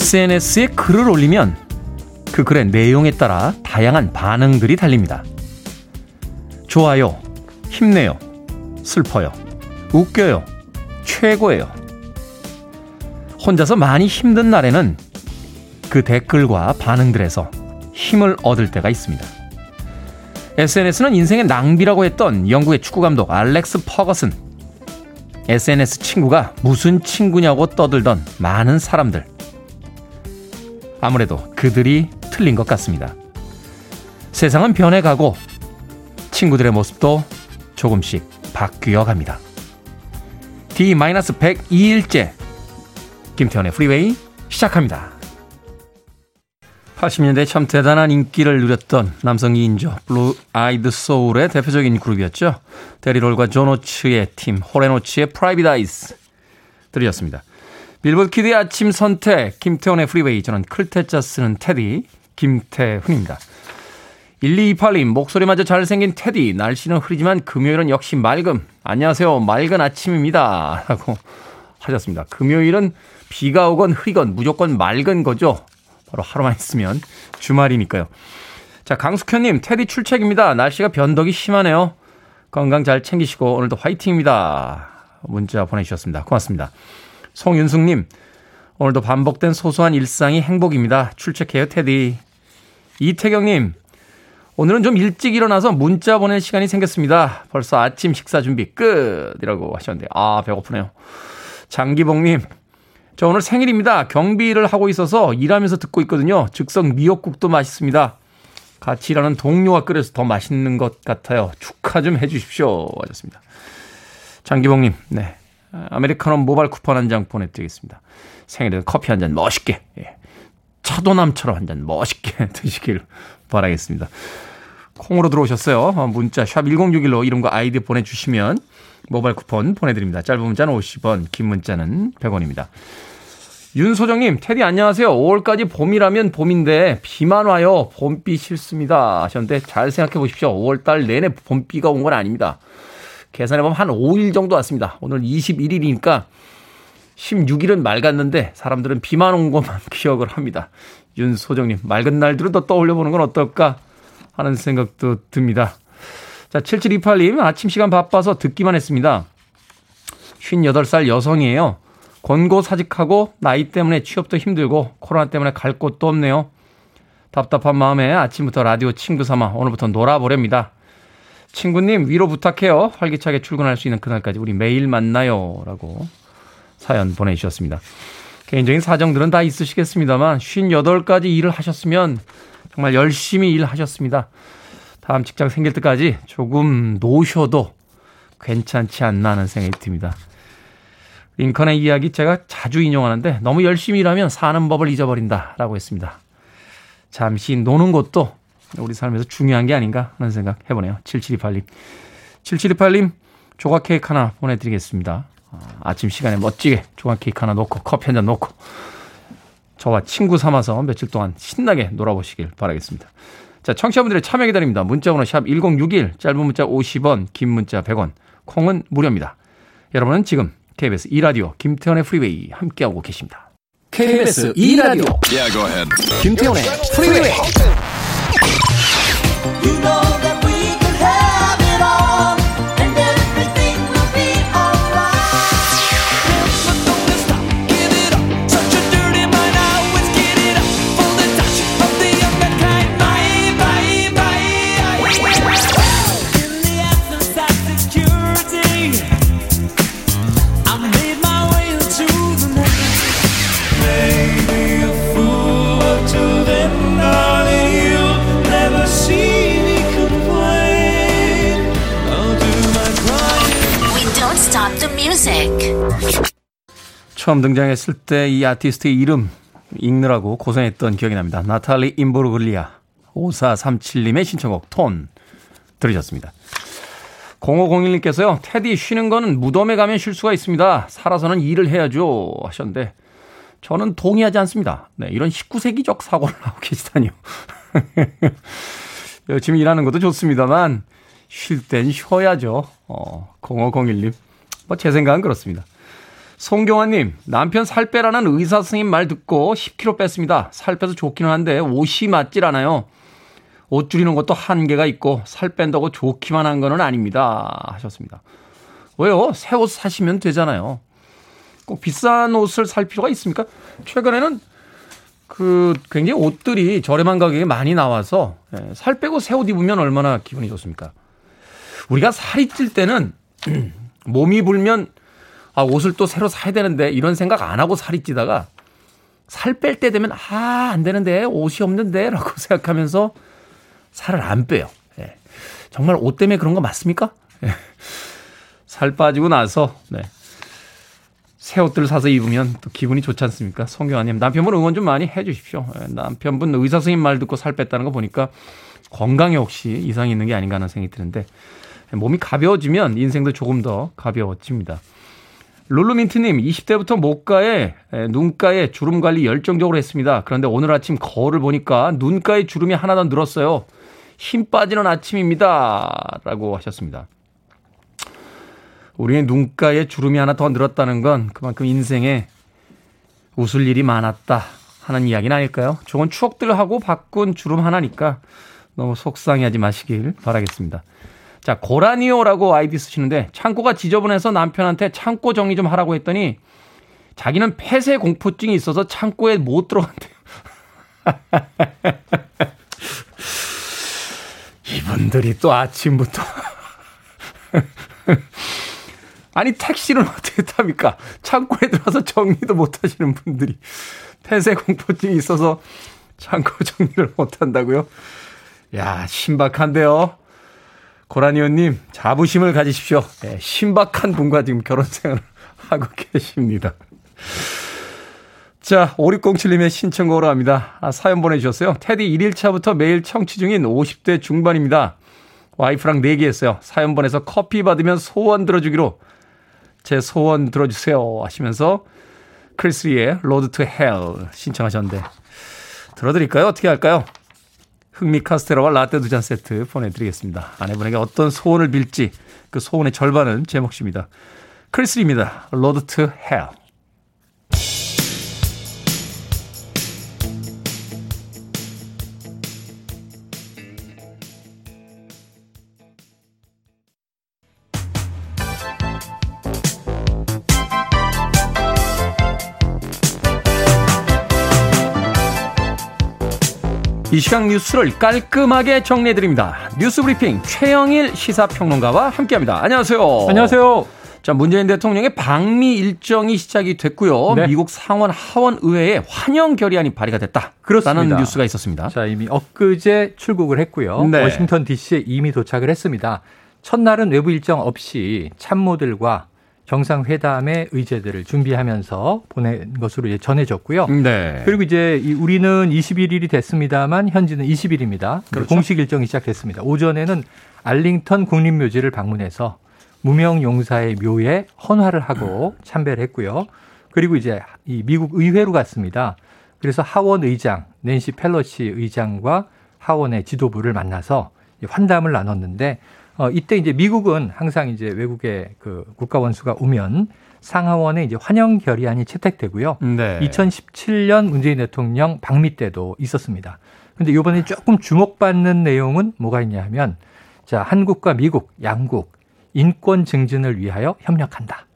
SNS에 글을 올리면 그 글의 내용에 따라 다양한 반응들이 달립니다. 좋아요, 힘내요, 슬퍼요, 웃겨요, 최고예요. 혼자서 많이 힘든 날에는 그 댓글과 반응들에서 힘을 얻을 때가 있습니다. SNS는 인생의 낭비라고 했던 영국의 축구 감독 알렉스 퍼거슨. SNS 친구가 무슨 친구냐고 떠들던 많은 사람들. 아무래도 그들이 틀린 것 같습니다. 세상은 변해가고 친구들의 모습도 조금씩 바뀌어 갑니다. D-102일째 김태훈의 Freeway 시작합니다. 80년대 참 대단한 인기를 누렸던 남성 2인조 blue eyed soul의 대표적인 그룹이었죠. 데리롤과 조노츠의 팀 호레노츠의 프라이빗 아이스 들으셨습니다. Billboard kid의 아침 선택 김태훈의 Freeway 저는 클 태 자 쓰는 테디 김태훈입니다. 1228님 목소리마저 잘생긴 테디 날씨는 흐리지만 금요일은 역시 맑음 안녕하세요 맑은 아침입니다 라고 하셨습니다. 금요일은 비가 오건 흐리건 무조건 맑은 거죠. 바로 하루만 있으면 주말이니까요. 자, 강숙현님, 테디 출첵입니다. 날씨가 변덕이 심하네요. 건강 잘 챙기시고 오늘도 화이팅입니다. 문자 보내주셨습니다. 고맙습니다. 송윤숙님, 오늘도 반복된 소소한 일상이 행복입니다. 출첵해요, 테디. 이태경님, 오늘은 좀 일찍 일어나서 문자 보낼 시간이 생겼습니다. 벌써 아침 식사 준비 끝 이라고 하셨는데, 아, 배고프네요. 장기봉님, 저 오늘 생일입니다. 경비를 하고 있어서 일하면서 듣고 있거든요. 즉석 미역국도 맛있습니다. 같이 일하는 동료가 끓여서 더 맛있는 것 같아요. 축하 좀 해주십시오. 하셨습니다. 장기봉님, 네. 아메리카노 모바일 쿠폰 한 장 보내드리겠습니다. 생일에 커피 한 잔 멋있게, 예. 차도남처럼 한 잔 멋있게 드시길 바라겠습니다. 콩으로 들어오셨어요. 문자 샵 1061로 이름과 아이디 보내주시면 모바일 쿠폰 보내드립니다. 짧은 문자는 50원, 긴 문자는 100원입니다. 윤소정님, 테디 안녕하세요. 5월까지 봄이라면 봄인데 비만 와요. 봄비 싫습니다. 하셨는데 잘 생각해 보십시오. 5월달 내내 봄비가 온 건 아닙니다. 계산해보면 한 5일 정도 왔습니다. 오늘 21일이니까 16일은 맑았는데 사람들은 비만 온 것만 기억을 합니다. 윤소정님, 맑은 날들을 더 떠올려보는 건 어떨까 하는 생각도 듭니다. 자, 7728님, 아침 시간 바빠서 듣기만 했습니다. 58살 여성이에요. 권고 사직하고 나이 때문에 취업도 힘들고 코로나 때문에 갈 곳도 없네요. 답답한 마음에 아침부터 라디오 친구 삼아 오늘부터 놀아보렵니다. 친구님 위로 부탁해요. 활기차게 출근할 수 있는 그날까지 우리 매일 만나요. 라고 사연 보내주셨습니다. 개인적인 사정들은 다 있으시겠습니다만 58가지 일을 하셨으면 정말 열심히 일하셨습니다. 다음 직장 생길 때까지 조금 노셔도 괜찮지 않나 하는 생각이 듭니다. 링컨의 이야기 제가 자주 인용하는데 너무 열심히 일하면 사는 법을 잊어버린다라고 했습니다. 잠시 노는 것도 우리 삶에서 중요한 게 아닌가 하는 생각 해보네요. 7728님. 7728님 조각 케이크 하나 보내드리겠습니다. 아, 아침 시간에 멋지게 조각 케이크 하나 놓고 커피 한 잔 놓고 저와 친구 삼아서 며칠 동안 신나게 놀아보시길 바라겠습니다. 자, 청취자분들의 참여 기다립니다. 문자번호 샵 1061, 짧은 문자 50원, 긴 문자 100원, 콩은 무료입니다. 여러분은 지금 KBS 2라디오 김태훈의 Freeway 함께하고 계십니다. KBS 2라디오 yeah, 김태현의 프리웨이 you know 처음 등장했을 때 이 아티스트의 이름 읽느라고 고생했던 기억이 납니다. 나탈리 임보르글리아 5437님의 신청곡 톤 들으셨습니다. 0501님께서요. 테디 쉬는 거는 무덤에 가면 쉴 수가 있습니다. 살아서는 일을 해야죠 하셨는데 저는 동의하지 않습니다. 네, 이런 19세기적 사고를 하고 계시다니요. 열심히 일하는 것도 좋습니다만 쉴 땐 쉬어야죠. 어, 0501님. 뭐 제 생각은 그렇습니다. 송경환님, 남편 살 빼라는 의사 선생님 말 듣고 10kg 뺐습니다. 살 빼서 좋기는 한데 옷이 맞질 않아요. 옷 줄이는 것도 한계가 있고 살 뺀다고 좋기만 한 거는 아닙니다. 하셨습니다. 왜요? 새 옷 사시면 되잖아요. 꼭 비싼 옷을 살 필요가 있습니까? 최근에는 그 굉장히 옷들이 저렴한 가격에 많이 나와서 예, 살 빼고 새 옷 입으면 얼마나 기분이 좋습니까? 우리가 살이 찔 때는 몸이 불면 아, 옷을 또 새로 사야 되는데 이런 생각 안 하고 살이 찌다가 살 뺄 때 되면 아, 안 되는데 옷이 없는데 라고 생각하면서 살을 안 빼요. 예. 정말 옷 때문에 그런 거 맞습니까? 예. 살 빠지고 나서 네. 새 옷들을 사서 입으면 또 기분이 좋지 않습니까? 성경아님 남편분 응원 좀 많이 해 주십시오. 예. 남편분 의사 선생님 말 듣고 살 뺐다는 거 보니까 건강에 혹시 이상이 있는 게 아닌가 하는 생각이 드는데 몸이 가벼워지면 인생도 조금 더 가벼워집니다. 룰루민트님, 20대부터 목가에, 눈가에 주름 관리 열정적으로 했습니다. 그런데 오늘 아침 거울을 보니까 눈가에 주름이 하나 더 늘었어요. 힘 빠지는 아침입니다. 라고 하셨습니다. 우리의 눈가에 주름이 하나 더 늘었다는 건 그만큼 인생에 웃을 일이 많았다 하는 이야기는 아닐까요? 좋은 추억들하고 바꾼 주름 하나니까 너무 속상해하지 마시길 바라겠습니다. 자, 고라니오라고 아이디 쓰시는데 창고가 지저분해서 남편한테 창고 정리 좀 하라고 했더니 자기는 폐쇄 공포증이 있어서 창고에 못 들어간대요. 이분들이 또 아침부터 아니 택시는 어떻게 탑니까? 창고에 들어서 정리도 못 하시는 분들이 폐쇄 공포증이 있어서 창고 정리를 못 한다고요? 야, 신박한데요. 고라니오님 자부심을 가지십시오. 네, 신박한 분과 지금 결혼 생활을 하고 계십니다. 자, 5607님의 신청곡으로 합니다. 아, 사연 보내주셨어요. 테디 1일차부터 매일 청취 중인 50대 중반입니다. 와이프랑 내기했어요. 사연 보내서 커피 받으면 소원 들어주기로 제 소원 들어주세요 하시면서 크리스 리의 Road to Hell 신청하셨는데 들어드릴까요? 어떻게 할까요? 흥미 카스테라와 라떼 두 잔 세트 보내드리겠습니다. 아내분에게 어떤 소원을 빌지 그 소원의 절반은 제 몫입니다. 크리스입니다. Road to Hell. 이 시각 뉴스를 깔끔하게 정리해드립니다. 뉴스 브리핑 최영일 시사평론가와 함께합니다. 안녕하세요. 안녕하세요. 자, 문재인 대통령의 방미 일정이 시작이 됐고요. 네. 미국 상원 하원 의회에 환영 결의안이 발의가 됐다. 그렇습니다. 라는 뉴스가 있었습니다. 자, 이미 엊그제 출국을 했고요. 네. 워싱턴 DC에 이미 도착을 했습니다. 첫날은 외부 일정 없이 참모들과 정상회담의 의제들을 준비하면서 보낸 것으로 이제 전해졌고요. 네. 그리고 이제 우리는 21일이 됐습니다만 현지는 20일입니다. 그렇죠. 공식 일정이 시작됐습니다. 오전에는 알링턴 국립묘지를 방문해서 무명 용사의 묘에 헌화를 하고 참배를 했고요. 그리고 이제 이 미국 의회로 갔습니다. 그래서 하원 의장 낸시 펠로시 의장과 하원의 지도부를 만나서 환담을 나눴는데 어, 이때 이제 미국은 항상 이제 외국의 그 국가 원수가 오면 상하원에 이제 환영 결의안이 채택되고요. 네. 2017년 문재인 대통령 방미 때도 있었습니다. 근데 이번에 조금 주목받는 내용은 뭐가 있냐 하면 자, 한국과 미국 양국 인권 증진을 위하여 협력한다.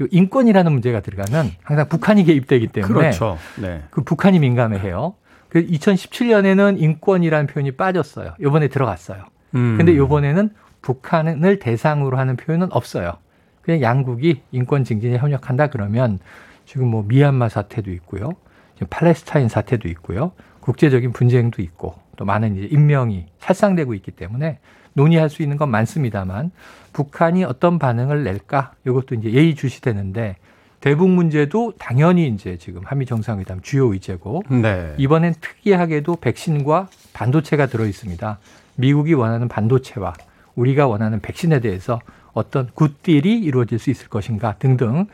이 인권이라는 문제가 들어가면 항상 북한이 개입되기 때문에 그렇죠. 네. 그 북한이 민감해해요. 그 2017년에는 인권이라는 표현이 빠졌어요. 이번에 들어갔어요. 음. 근데 이번에는 북한을 대상으로 하는 표현은 없어요. 그냥 양국이 인권 증진에 협력한다 그러면 지금 뭐 미얀마 사태도 있고요. 지금 팔레스타인 사태도 있고요. 국제적인 분쟁도 있고 또 많은 이제 인명이 살상되고 있기 때문에 논의할 수 있는 건 많습니다만 북한이 어떤 반응을 낼까 이것도 이제 예의주시되는데 대북 문제도 당연히 이제 지금 한미 정상회담 주요 의제고 네. 이번엔 특이하게도 백신과 반도체가 들어 있습니다. 미국이 원하는 반도체와 우리가 원하는 백신에 대해서 어떤 굿딜이 이루어질 수 있을 것인가 등등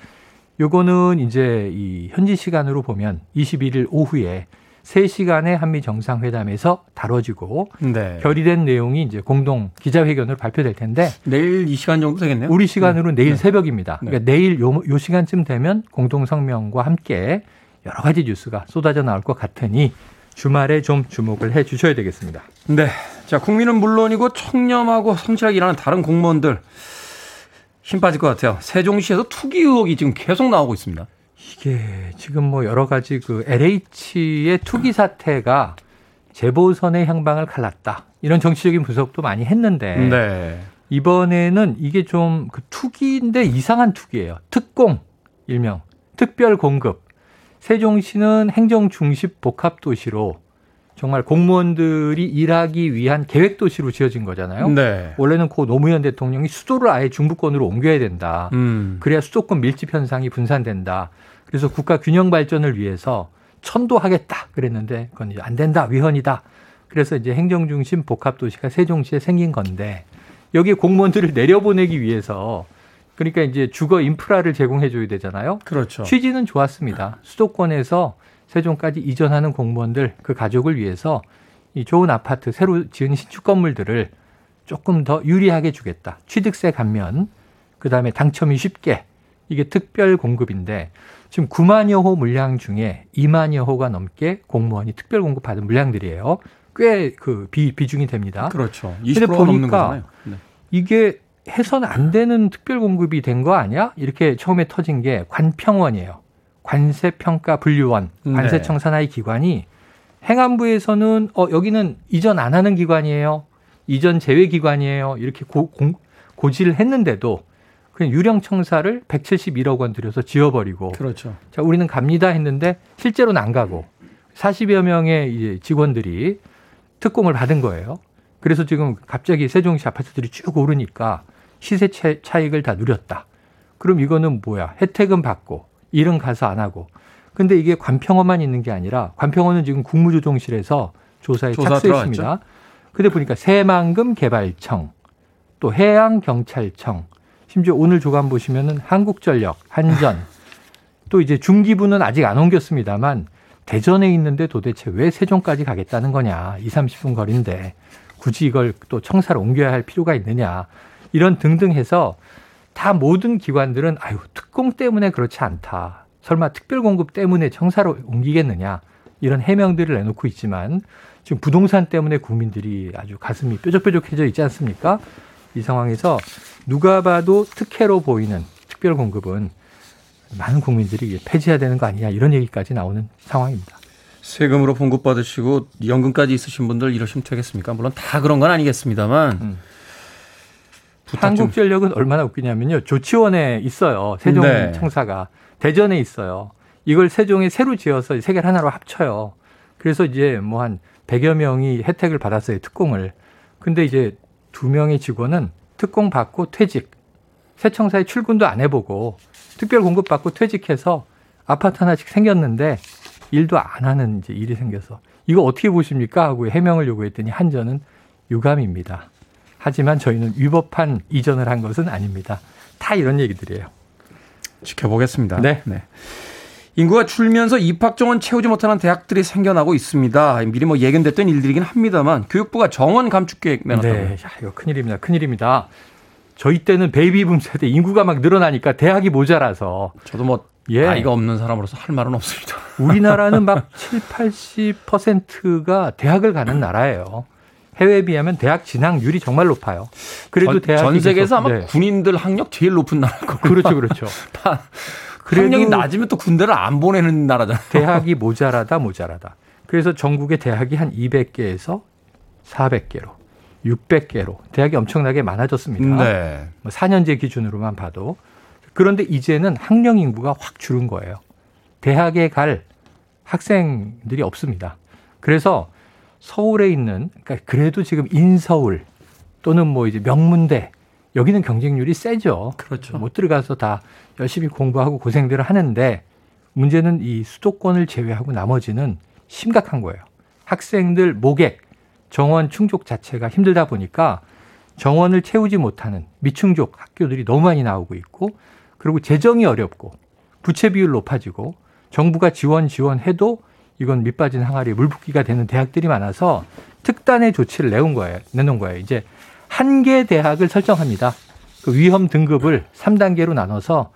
요거는 이제 이 현지 시간으로 보면 21일 오후에 3시간의 한미 정상회담에서 다뤄지고 네. 결의된 내용이 이제 공동 기자회견으로 발표될 텐데 내일 이 시간 정도 되겠네요. 우리 시간으로 네. 내일 네. 새벽입니다. 네. 그러니까 내일 요, 요 시간쯤 되면 공동 성명과 함께 여러 가지 뉴스가 쏟아져 나올 것 같으니 주말에 좀 주목을 해 주셔야 되겠습니다. 네. 자, 국민은 물론이고 청렴하고 성실하게 일하는 다른 공무원들 힘 빠질 것 같아요. 세종시에서 투기 의혹이 지금 계속 나오고 있습니다. 이게 지금 뭐 여러 가지 그 LH의 투기 사태가 재보선의 향방을 갈랐다. 이런 정치적인 분석도 많이 했는데 네. 이번에는 이게 좀 그 투기인데 이상한 투기예요. 특공 일명 특별 공급. 세종시는 행정 중심 복합 도시로 정말 공무원들이 일하기 위한 계획 도시로 지어진 거잖아요. 네. 원래는 고 노무현 대통령이 수도를 아예 중부권으로 옮겨야 된다. 음. 그래야 수도권 밀집 현상이 분산된다. 그래서 국가 균형 발전을 위해서 천도하겠다 그랬는데 그건 이제 안 된다 위헌이다. 그래서 이제 행정 중심 복합 도시가 세종시에 생긴 건데 여기 공무원들을 내려보내기 위해서 그러니까 이제 주거 인프라를 제공해 줘야 되잖아요. 그렇죠. 취지는 좋았습니다. 수도권에서 세종까지 이전하는 공무원들 그 가족을 위해서 이 좋은 아파트 새로 지은 신축 건물들을 조금 더 유리하게 주겠다. 취득세 감면, 그 다음에 당첨이 쉽게 이게 특별 공급인데 지금 9만여 호 물량 중에 2만여 호가 넘게 공무원이 특별 공급 받은 물량들이에요. 꽤 그 비중이 됩니다. 그렇죠. 20%가 보니까 넘는 거잖아요. 네. 이게 해서는 안 되는 특별 공급이 된 거 아니야? 이렇게 처음에 터진 게 관평원이에요. 관세평가 분류원, 네. 관세청 산하의 기관이 행안부에서는 어 여기는 이전 안 하는 기관이에요. 이전 제외 기관이에요. 이렇게 고, 고, 고지를 했는데도 그냥 유령 청사를 171억 원 들여서 지어버리고 그렇죠. 자 우리는 갑니다 했는데 실제로는 안 가고 40여 명의 이제 직원들이 특공을 받은 거예요. 그래서 지금 갑자기 세종시 아파트들이 쭉 오르니까 시세 차익을 다 누렸다. 그럼 이거는 뭐야? 혜택은 받고 일은 가서 안 하고. 근데 이게 관평원만 있는 게 아니라 관평원은 지금 국무조정실에서 조사에 조사 착수했습니다. 들어갔죠? 근데 보니까 새만금 개발청, 또 해양경찰청, 심지어 오늘 조간 보시면은 한국전력, 한전, 또 이제 중기부는 아직 안 옮겼습니다만 대전에 있는데 도대체 왜 세종까지 가겠다는 거냐. 2, 30분 거리인데 굳이 이걸 또 청사를 옮겨야 할 필요가 있느냐. 이런 등등 해서 다 모든 기관들은 아유 특공 때문에 그렇지 않다. 설마 특별 공급 때문에 청사로 옮기겠느냐 이런 해명들을 내놓고 있지만 지금 부동산 때문에 국민들이 아주 가슴이 뾰족뾰족해져 있지 않습니까? 이 상황에서 누가 봐도 특혜로 보이는 특별 공급은 많은 국민들이 폐지해야 되는 거 아니냐 이런 얘기까지 나오는 상황입니다. 세금으로 봉급 받으시고 연금까지 있으신 분들 이러시면 되겠습니까? 물론 다 그런 건 아니겠습니다만 음. 한국전력은 얼마나 웃기냐면요. 조치원에 있어요. 세종 네. 청사가. 대전에 있어요. 이걸 세종에 새로 지어서 세 개를 하나로 합쳐요. 그래서 이제 뭐 한 100여 명이 혜택을 받았어요. 특공을. 근데 이제 두 명의 직원은 특공 받고 퇴직. 새 청사에 출근도 안 해보고 특별 공급 받고 퇴직해서 아파트 하나씩 생겼는데 일도 안 하는 이제 일이 생겨서 이거 어떻게 보십니까? 하고 해명을 요구했더니 한전은 유감입니다. 하지만 저희는 위법한 이전을 한 것은 아닙니다. 다 이런 얘기들이에요. 지켜보겠습니다. 네. 네. 인구가 줄면서 입학 정원 채우지 못하는 대학들이 생겨나고 있습니다. 미리 뭐 예견됐던 일들이긴 합니다만 교육부가 정원 감축 계획 내놨다고요. 네, 야, 이거 큰일입니다. 큰일입니다. 저희 때는 베이비붐 세대 인구가 막 늘어나니까 대학이 모자라서 저도 뭐 예. 아이가 없는 사람으로서 할 말은 없습니다. 우리나라는 막 7, 80%가 대학을 가는 나라예요. 해외에 비하면 대학 진학률이 정말 높아요. 그래도 전, 대학 전 세계에서 아마 네. 군인들 학력 제일 높은 나라일 거예요. 그렇죠, 그렇죠. 다 학력이 낮으면 또 군대를 안 보내는 나라잖아요. 대학이 모자라다, 모자라다. 그래서 전국의 대학이 한 200개에서 400개로, 600개로 대학이 엄청나게 많아졌습니다. 네. 4년제 뭐 기준으로만 봐도. 그런데 이제는 학령 인구가 확 줄은 거예요. 대학에 갈 학생들이 없습니다. 그래서 서울에 있는 그러니까 그래도 지금 인서울 또는 뭐 이제 명문대 여기는 경쟁률이 세죠. 그렇죠. 못 들어가서 다 열심히 공부하고 고생들을 하는데 문제는 이 수도권을 제외하고 나머지는 심각한 거예요. 학생들 모객 정원 충족 자체가 힘들다 보니까 정원을 채우지 못하는 미충족 학교들이 너무 많이 나오고 있고 그리고 재정이 어렵고 부채 비율 높아지고 정부가 지원 지원해도 이건 밑빠진 항아리 물붓기가 되는 대학들이 많아서 특단의 조치를 내온 거예요. 내놓은 거예요. 이제 한 개 대학을 설정합니다. 그 위험 등급을 3단계로 나눠서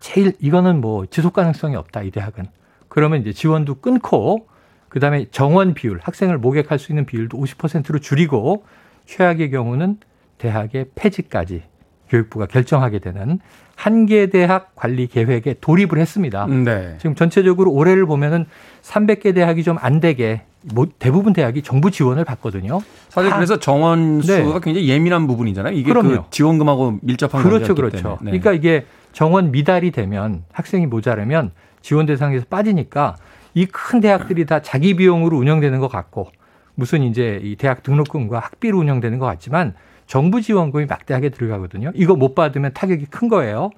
제일 이거는 뭐 지속 가능성이 없다 이 대학은. 그러면 이제 지원도 끊고 그다음에 정원 비율 학생을 모객할 수 있는 비율도 50%로 줄이고 최악의 경우는 대학의 폐지까지 교육부가 결정하게 되는 한 개 대학 관리 계획에 돌입을 했습니다. 네. 지금 전체적으로 올해를 보면은 300개 대학이 좀 안 되게 뭐 대부분 대학이 정부 지원을 받거든요. 사실 그래서 정원 수가 네. 굉장히 예민한 부분이잖아요. 이게 그 그럼요. 그 지원금하고 밀접한 그렇죠, 그렇죠. 네. 그러니까 이게 정원 미달이 되면 학생이 모자라면 지원 대상에서 빠지니까 이 큰 대학들이 다 자기 비용으로 운영되는 것 같고 무슨 이제 이 대학 등록금과 학비로 운영되는 것 같지만 정부 지원금이 막대하게 들어가거든요. 이거 못 받으면 타격이 큰 거예요.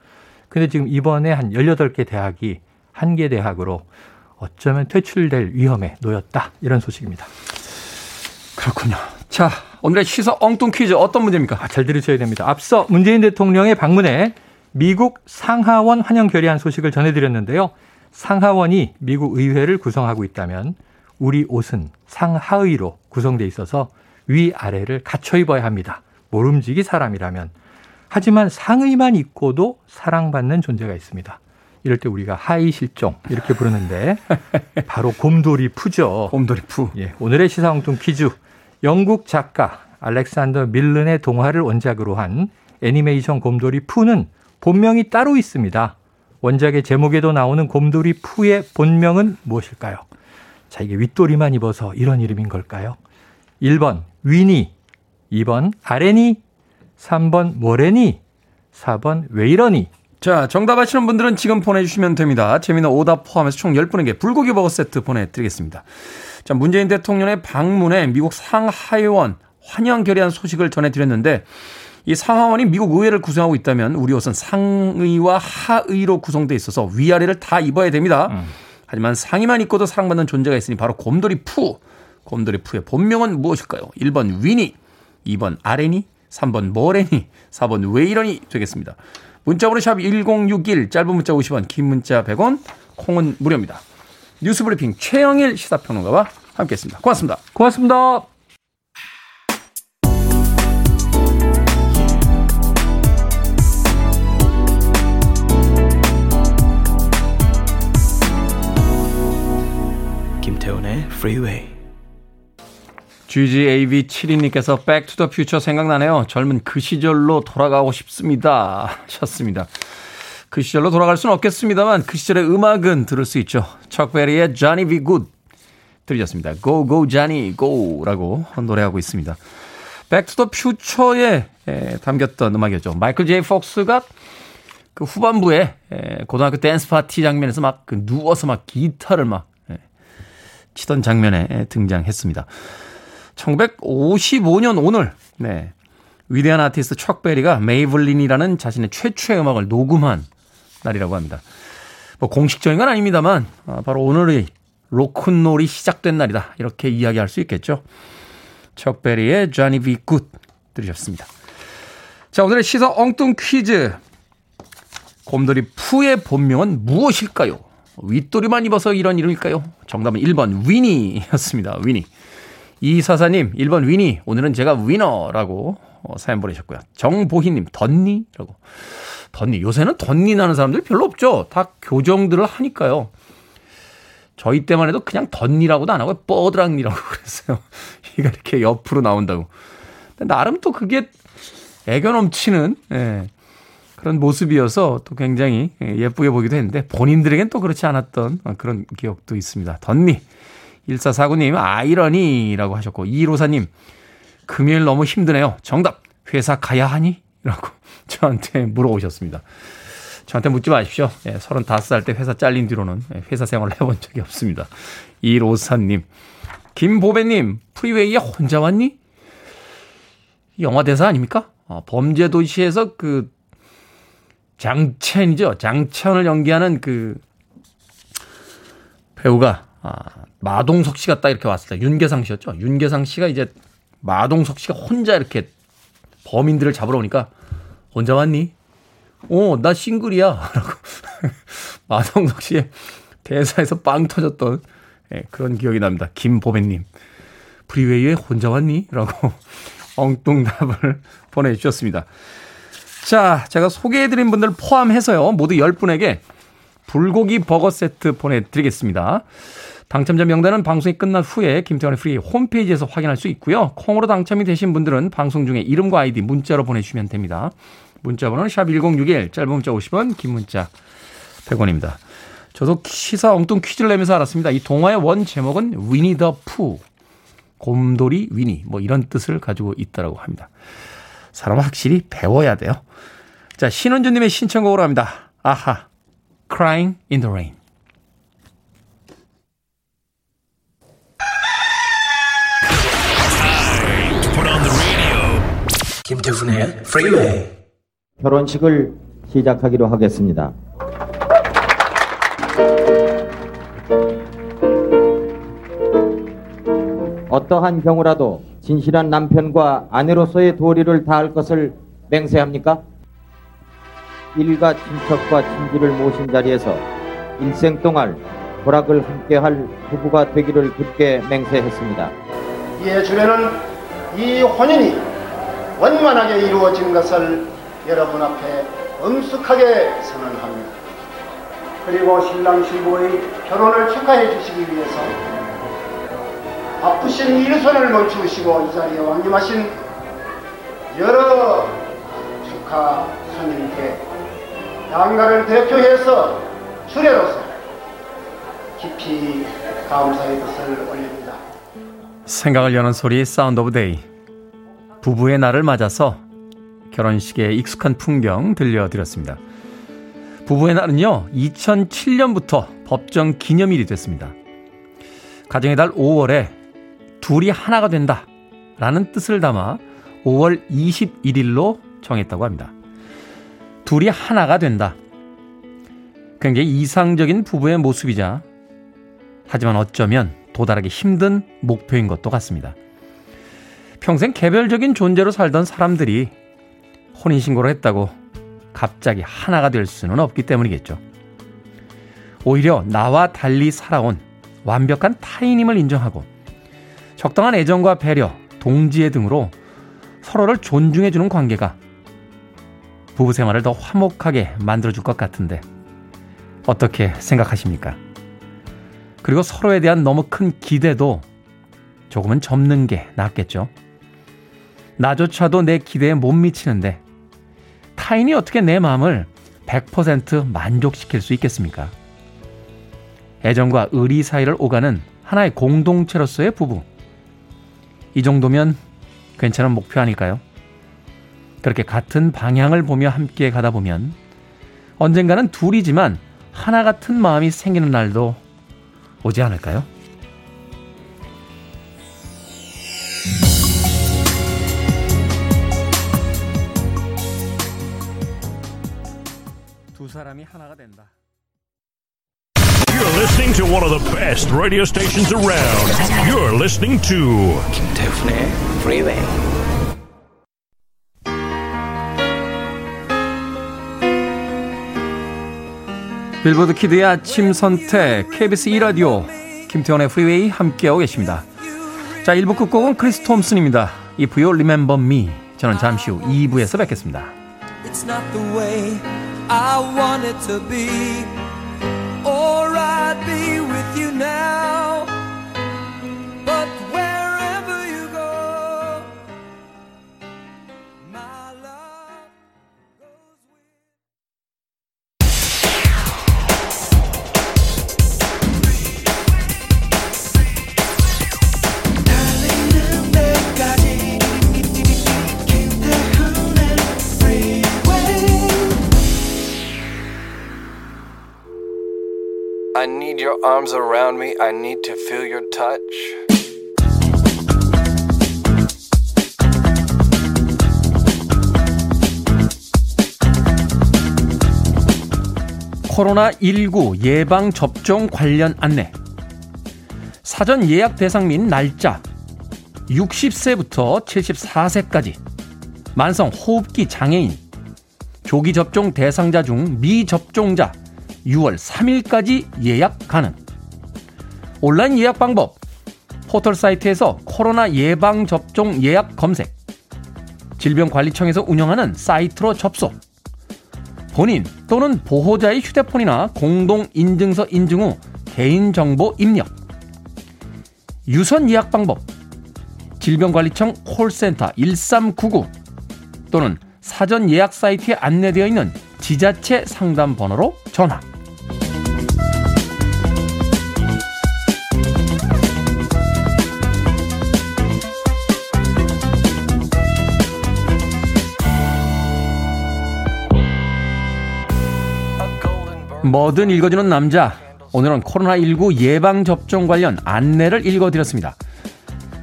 근데 지금 이번에 한 18개 대학이 한 개 대학으로 어쩌면 퇴출될 위험에 놓였다. 이런 소식입니다. 그렇군요. 자, 오늘의 시사 엉뚱 퀴즈 어떤 문제입니까? 아, 잘 들으셔야 됩니다. 앞서 문재인 대통령의 방문에 미국 상하원 환영 결의안 소식을 전해드렸는데요. 상하원이 미국 의회를 구성하고 있다면 우리 옷은 상하의로 구성돼 있어서 위아래를 갖춰 입어야 합니다. 모름지기 사람이라면. 하지만 상의만 입고도 사랑받는 존재가 있습니다. 이럴 때 우리가 하이 실종 이렇게 부르는데 바로 곰돌이 푸죠. 곰돌이 푸. 예, 오늘의 시사홍뚱 퀴즈. 영국 작가 알렉산더 밀른의 동화를 원작으로 한 애니메이션 곰돌이 푸는 본명이 따로 있습니다. 원작의 제목에도 나오는 곰돌이 푸의 본명은 무엇일까요? 자, 이게 윗도리만 입어서 이런 이름인 걸까요? 1번 위니, 2번 아레니, 3번 모레니, 4번 왜 이러니? 자, 정답 아시는 분들은 지금 보내주시면 됩니다. 재미는 오답 포함해서 총 10분에게 불고기 버거 세트 보내드리겠습니다. 자, 문재인 대통령의 방문에 미국 상하원 환영 결의안 소식을 전해드렸는데 이 상하원이 미국 의회를 구성하고 있다면 우리 옷은 상의와 하의로 구성되어 있어서 위아래를 다 입어야 됩니다. 음. 하지만 상의만 입고도 사랑받는 존재가 있으니 바로 곰돌이 푸. 곰돌이 푸의 본명은 무엇일까요? 1번 위니, 2번 아레니, 3번 뭐레니, 4번 왜 이러니 되겠습니다. 문자번호 샵 1061, 짧은 문자 50원, 긴 문자 100원, 콩은 무료입니다. 뉴스브리핑 최영일 시사평론가와 함께했습니다. 고맙습니다. 고맙습니다. 김태훈의 Freeway. GGAV72님께서 Back to the Future 생각나네요. 젊은 그 시절로 돌아가고 싶습니다. 하셨습니다. 그 시절로 돌아갈 수는 없겠습니다만 그 시절의 음악은 들을 수 있죠. 척베리의 Johnny B. Goode 들으셨습니다. Go Go Johnny Go라고 노래하고 있습니다. Back to the Future에 담겼던 음악이었죠. 마이클 제이 폭스가 그 후반부에 고등학교 댄스 파티 장면에서 막 그 누워서 막 기타를 막 치던 장면에 등장했습니다. 1955년 오늘, 네. 위대한 아티스트 척 베리가 Maybellene이라는 자신의 최초의 음악을 녹음한 날이라고 합니다. 뭐 공식적인 건 아닙니다만, 아, 바로 오늘의 로큰롤이 시작된 날이다. 이렇게 이야기할 수 있겠죠. 척 베리의 Johnny B. Goode 들으셨습니다. 자, 오늘의 시사 엉뚱 퀴즈. 곰돌이 푸의 본명은 무엇일까요? 윗도리만 입어서 이런 이름일까요? 정답은 1번 위니였습니다. 위니. 이사사님, 1번 위니. 오늘은 제가 위너라고 어, 사연 보내셨고요. 정보희님, 덧니 라고. 덧니. 요새는 덧니 나는 사람들 별로 없죠. 다 교정들을 하니까요. 저희 때만 해도 그냥 덧니라고도 안 하고 뻐드랑니라고 그랬어요. 이가 이렇게 옆으로 나온다고. 근데 나름 또 그게 애교 넘치는, 예, 그런 모습이어서 또 굉장히 예쁘게 보기도 했는데 본인들에겐 또 그렇지 않았던 그런 기억도 있습니다. 덧니. 1449님, 아이러니라고 하셨고, 2154님, 금요일 너무 힘드네요. 정답, 회사 가야 하니? 라고 저한테 물어보셨습니다. 저한테 묻지 마십시오. 예, 35살 때 회사 잘린 뒤로는 회사 생활을 해본 적이 없습니다. 2154님, 김보배님, 프리웨이에 혼자 왔니? 영화 대사 아닙니까? 어, 범죄도시에서 그 장첸이죠. 장첸을 연기하는 그 배우가 아, 마동석 씨가 딱 이렇게 왔을 때 윤계상 씨였죠. 윤계상 씨가 이제 마동석 씨가 혼자 이렇게 범인들을 잡으러 오니까 혼자 왔니? 어, 나 싱글이야. 라고 마동석 씨의 대사에서 빵 터졌던 네, 그런 기억이 납니다. 김보배님. Freeway에 혼자 왔니? 라고 엉뚱답을 보내주셨습니다. 자, 제가 소개해드린 분들 포함해서요. 모두 10분에게 불고기 버거 세트 보내드리겠습니다. 당첨자 명단은 방송이 끝난 후에 김태훈의 Freeway 홈페이지에서 확인할 수 있고요. 콩으로 당첨이 되신 분들은 방송 중에 이름과 아이디 문자로 보내주시면 됩니다. 문자 번호는 샵 1061, 짧은 문자 50원, 긴 문자 100원입니다. 저도 시사 엉뚱 퀴즈를 내면서 알았습니다. 이 동화의 원 제목은 위니 더 푸. 곰돌이 위니 뭐 이런 뜻을 가지고 있다라고 합니다. 사람은 확실히 배워야 돼요. 자, 신원주님의 신청곡으로 합니다. 아하, Crying in the Rain. 김태훈의 프리웨이 결혼식을 시작하기로 하겠습니다. 어떠한 경우라도 진실한 남편과 아내로서의 도리를 다할 것을 맹세합니까? 일가 친척과 친지를 모신 자리에서 일생 동안 보락을 함께할 부부가 되기를 굳게 맹세했습니다. 이에 주례는 이 혼인이 원만하게 이루어진 것을 여러분 앞에 엄숙하게 선언합니다. 그리고 신랑 신부의 결혼을 축하해 주시기 위해서 바쁘신 일손을 멈추시고 이 자리에 왕림하신 여러 축하 손님께 양가를 대표해서 주례로서 깊이 감사의 뜻을 올립니다. 생각을 여는 소리 Sound of Day 부부의 날을 맞아서 결혼식의 익숙한 풍경 들려드렸습니다. 부부의 날은요 2007년부터 법정 기념일이 됐습니다. 가정의 달 5월에 둘이 하나가 된다. 라는 뜻을 담아 5월 21일로 정했다고 합니다. 둘이 하나가 된다. 굉장히 이상적인 부부의 모습이자 하지만 어쩌면 도달하기 힘든 목표인 것도 같습니다. 평생 개별적인 존재로 살던 사람들이 혼인신고를 했다고 갑자기 하나가 될 수는 없기 때문이겠죠. 오히려 나와 달리 살아온 완벽한 타인임을 인정하고 적당한 애정과 배려, 동지애 등으로 서로를 존중해주는 관계가 부부 생활을 더 화목하게 만들어줄 것 같은데 어떻게 생각하십니까? 그리고 서로에 대한 너무 큰 기대도 조금은 접는 게 낫겠죠. 나조차도 내 기대에 못 미치는데 타인이 어떻게 내 마음을 100% 만족시킬 수 있겠습니까? 애정과 의리 사이를 오가는 하나의 공동체로서의 부부. 이 정도면 괜찮은 목표 아닐까요? 그렇게 같은 방향을 보며 함께 가다 보면 언젠가는 둘이지만 하나 같은 마음이 생기는 날도 오지 않을까요? 사람이 하나가 된다. You're listening to one of the best radio stations around. You're listening to 김태훈의 Freeway. Billboard Kid의 아침 선택 KBS 2 라디오 김태훈의 Freeway 함께하고 계십니다. 자 1부 끝곡은 크리스 톰슨입니다. If You Remember Me 저는 잠시 후 2부에서 뵙겠습니다. It's not the way I want it to be or I'd be with you now. Your arms around me. I need to feel your touch. 코로나19 예방 접종 관련 안내. 사전 예약 대상 및 날짜. 60세부터 74세까지. 만성 호흡기 장애인. 조기 접종 대상자 중 미접종자 6월 3일까지 예약 가능. 온라인 예약 방법, 포털 사이트에서 코로나 예방 접종 예약 검색, 질병관리청에서 운영하는 사이트로 접속, 본인 또는 보호자의 휴대폰이나 공동인증서 인증 후 개인정보 입력, 유선 예약 방법, 질병관리청 콜센터 1399 또는 사전 예약 사이트에 안내되어 있는 지자체 상담 번호로 전화. 뭐든 읽어주는 남자. 오늘은 코로나19 예방접종 관련 안내를 읽어드렸습니다.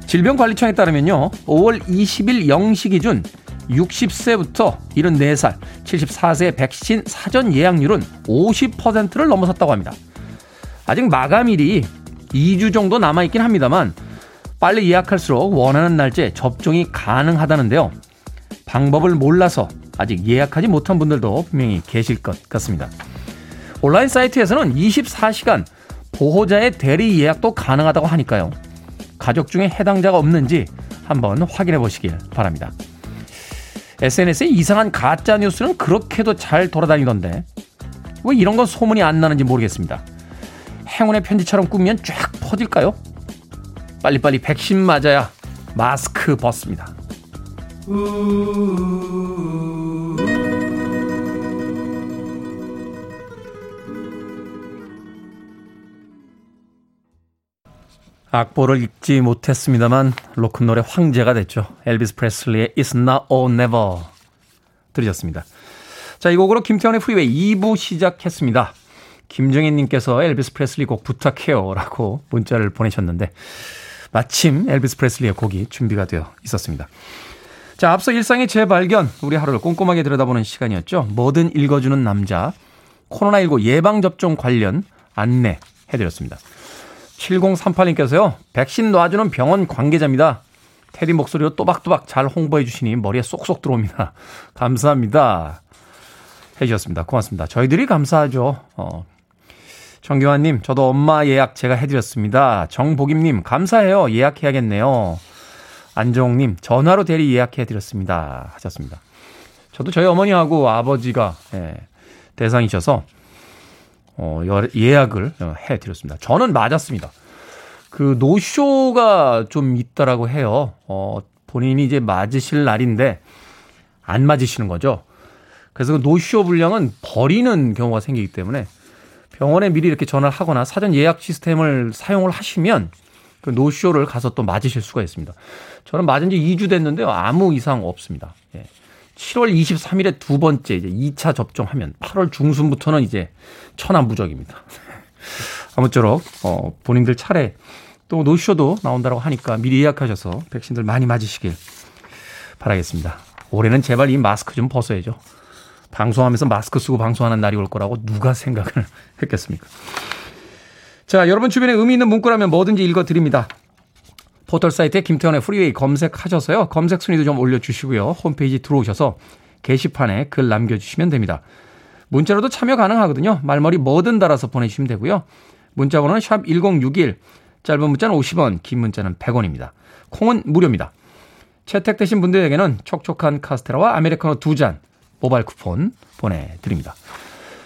질병관리청에 따르면요, 5월 20일 0시 기준 60세부터 74살, 74세 백신 사전 예약률은 50%를 넘어섰다고 합니다. 아직 마감일이 2주 정도 남아있긴 합니다만, 빨리 예약할수록 원하는 날짜에 접종이 가능하다는데요. 방법을 몰라서 아직 예약하지 못한 분들도 분명히 계실 것 같습니다. 온라인 사이트에서는 24시간 보호자의 대리 예약도 가능하다고 하니까요. 가족 중에 해당자가 없는지 한번 확인해 보시길 바랍니다. SNS에 이상한 가짜 뉴스는 그렇게도 잘 돌아다니던데 왜 이런 건 소문이 안 나는지 모르겠습니다. 행운의 편지처럼 꾸미면 쫙 퍼질까요? 빨리빨리 백신 맞아야 마스크 벗습니다. 악보를 읽지 못했습니다만 로큰롤의 황제가 됐죠. 엘비스 프레슬리의 It's Now or Never 들으셨습니다. 자, 이 곡으로 김태훈의 Freeway 2부 시작했습니다. 김정희님께서 엘비스 프레슬리 곡 부탁해요 라고 문자를 보내셨는데 마침 엘비스 프레슬리의 곡이 준비가 되어 있었습니다. 자, 앞서 일상의 재발견, 우리 하루를 꼼꼼하게 들여다보는 시간이었죠. 뭐든 읽어주는 남자, 코로나19 예방접종 관련 안내 해드렸습니다. 7038님께서요, 백신 놔주는 병원 관계자입니다. 테디 목소리로 또박또박 잘 홍보해 주시니 머리에 쏙쏙 들어옵니다. 감사합니다. 해주셨습니다. 고맙습니다. 저희들이 감사하죠. 어. 정교환님, 저도 엄마 예약 제가 해드렸습니다. 정복임님, 감사해요. 예약해야겠네요. 안정님, 전화로 대리 예약해드렸습니다. 하셨습니다. 저도 저희 어머니하고 아버지가 예, 대상이셔서 어, 예약을 해드렸습니다. 저는 맞았습니다. 그 노쇼가 좀 있다라고 해요. 어, 본인이 이제 맞으실 날인데 안 맞으시는 거죠. 그래서 그 노쇼 분량은 버리는 경우가 생기기 때문에 병원에 미리 이렇게 전화를 하거나 사전 예약 시스템을 사용을 하시면 그 노쇼를 가서 또 맞으실 수가 있습니다. 저는 맞은 지 2주 됐는데요. 아무 이상 없습니다. 예. 7월 23일에 두 번째 이제 2차 접종하면 8월 중순부터는 이제 천안무적입니다. 아무쪼록 어, 본인들 차례 또 노쇼도 나온다고 하니까 미리 예약하셔서 백신들 많이 맞으시길 바라겠습니다. 올해는 제발 이 마스크 좀 벗어야죠. 방송하면서 마스크 쓰고 방송하는 날이 올 거라고 누가 생각을 했겠습니까? 자, 여러분 주변에 의미 있는 문구라면 뭐든지 읽어드립니다. 포털 사이트에 김태훈의 Freeway 검색하셔서요. 검색 순위도 좀 올려주시고요. 홈페이지 들어오셔서 게시판에 글 남겨주시면 됩니다. 문자로도 참여 가능하거든요. 말머리 뭐든 달아서 보내주시면 되고요. 문자 번호는 샵 1061, 짧은 문자는 50원, 긴 문자는 100원입니다. 콩은 무료입니다. 채택되신 분들에게는 촉촉한 카스테라와 아메리카노 두 잔 모바일 쿠폰 보내드립니다.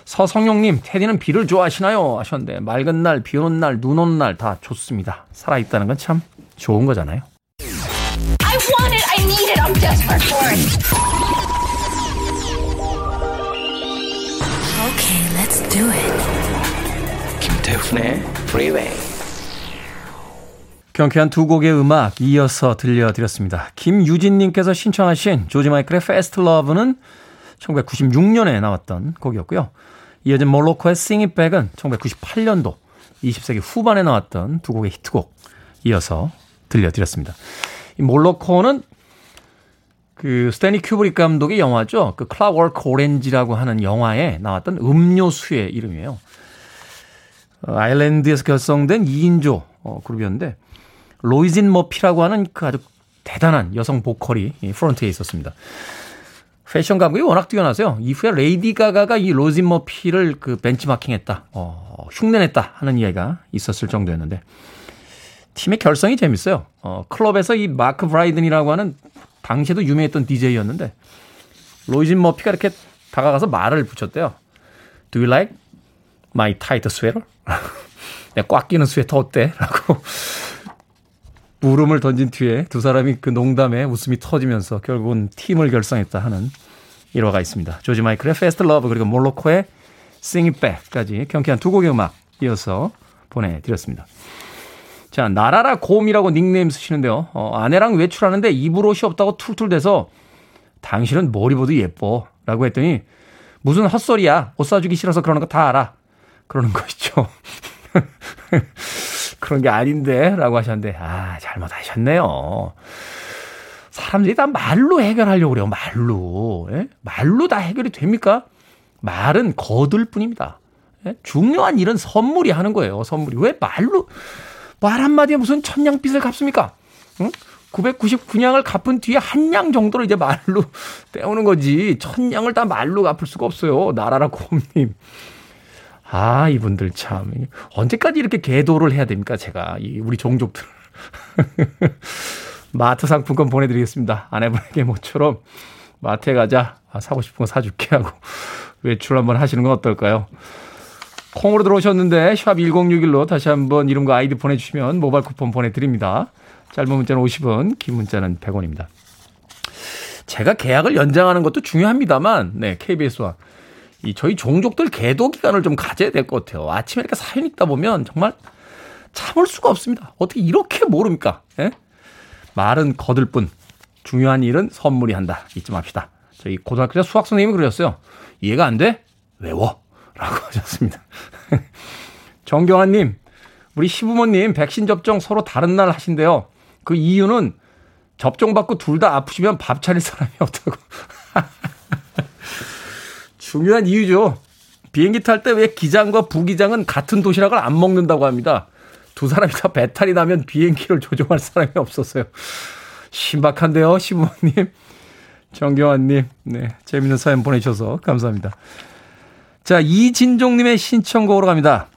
서성용님, 테디는 비를 좋아하시나요? 하셨는데, 맑은 날, 비 오는 날, 눈 오는 날 다 좋습니다. 살아있다는 건 참 좋은 거잖아요. I want it, I need it, I'm desperate for it. Okay, let's do it. 김태훈의 Freeway. 경쾌한 두 곡의 음악 이어서 들려드렸습니다. 김유진님께서 신청하신 조지 마이클의 Fast Love는 1996년에 나왔던 곡이었고요. 이어진 몰로코의 Sing It Back은 1998년도 20세기 후반에 나왔던 두 곡의 히트곡 이어서 들려드렸습니다. 이 몰로코는 그 스탠리 큐브릭 감독의 영화죠. 그 Clockwork Orange라고 하는 영화에 나왔던 음료수의 이름이에요. 어, 아일랜드에서 결성된 2인조 어, 그룹이었는데 로이진 머피라고 하는 그 아주 대단한 여성 보컬이 front에 있었습니다. 패션 감각이 워낙 뛰어나서요. 이후에 레이디 가가가 이 로진 머피를 그 벤치마킹했다, 어, 흉내냈다 하는 이야기가 있었을 정도였는데 팀의 결성이 재밌어요. 어, 클럽에서 이 마크 브라이든이라고 하는 당시에도 유명했던 DJ였는데 로이진 머피가 이렇게 다가가서 말을 붙였대요. Do you like my tight sweater? 내 꽉 끼는 스웨터 어때? 라고 물음을 던진 뒤에 두 사람이 그 농담에 웃음이 터지면서 결국은 팀을 결성했다 하는 일화가 있습니다. 조지 마이클의 Fast Love 그리고 몰로코의 Sing It Back까지 경쾌한 두 곡의 음악 이어서 보내드렸습니다. 자, 나라라 곰이라고 닉네임 쓰시는데요. 어, 아내랑 외출하는데 입을 옷이 없다고 툴툴대서 당신은 뭘 입어도 예뻐. 라고 했더니 무슨 헛소리야. 옷 사주기 싫어서 그러는 거 다 알아. 그러는 거 있죠. 그런 게 아닌데 라고 하셨는데 아 잘못하셨네요. 사람들이 다 말로 해결하려고 그래요. 말로. 예? 말로 다 해결이 됩니까? 말은 거들 뿐입니다. 예? 중요한 일은 선물이 하는 거예요. 선물이. 왜 말로 말 한마디에 무슨 천냥빚을 갚습니까? 응? 999냥을 갚은 뒤에 한 냥 정도를 이제 말로 떼우는 거지. 천냥을 다 말로 갚을 수가 없어요. 나라라 곰님. 아, 이분들 참. 언제까지 이렇게 계도를 해야 됩니까? 제가. 이 우리 종족들. 마트 상품권 보내드리겠습니다. 아내분에게 모처럼 마트에 가자. 아, 사고 싶은 거 사줄게 하고 외출 한번 하시는 건 어떨까요? 콩으로 들어오셨는데 샵 1061로 다시 한번 이름과 아이디 보내주시면 모바일 쿠폰 보내드립니다. 짧은 문자는 50원, 긴 문자는 100원입니다. 제가 계약을 연장하는 것도 중요합니다만, 네, KBS와 이 저희 종족들 계도 기간을 좀 가져야 될 것 같아요. 아침에 이렇게 사연 읽다 보면 정말 참을 수가 없습니다. 어떻게 이렇게 모릅니까? 예? 말은 거들 뿐, 중요한 일은 선물이 한다. 잊지 맙시다. 저희 고등학교 때 수학 선생님이 그러셨어요. 이해가 안 돼? 외워. 라고 하셨습니다. 정경환님, 우리 시부모님 백신 접종 서로 다른 날 하신대요. 그 이유는 접종받고 둘 다 아프시면 밥 차릴 사람이 없다고. 중요한 이유죠. 비행기 탈 때 왜 기장과 부기장은 같은 도시락을 안 먹는다고 합니다. 두 사람이 다 배탈이 나면 비행기를 조종할 사람이 없었어요. 신박한데요, 시부모님. 정경환님, 네. 재밌는 사연 보내주셔서 감사합니다. 자, 이진종님의 신청곡으로 갑니다.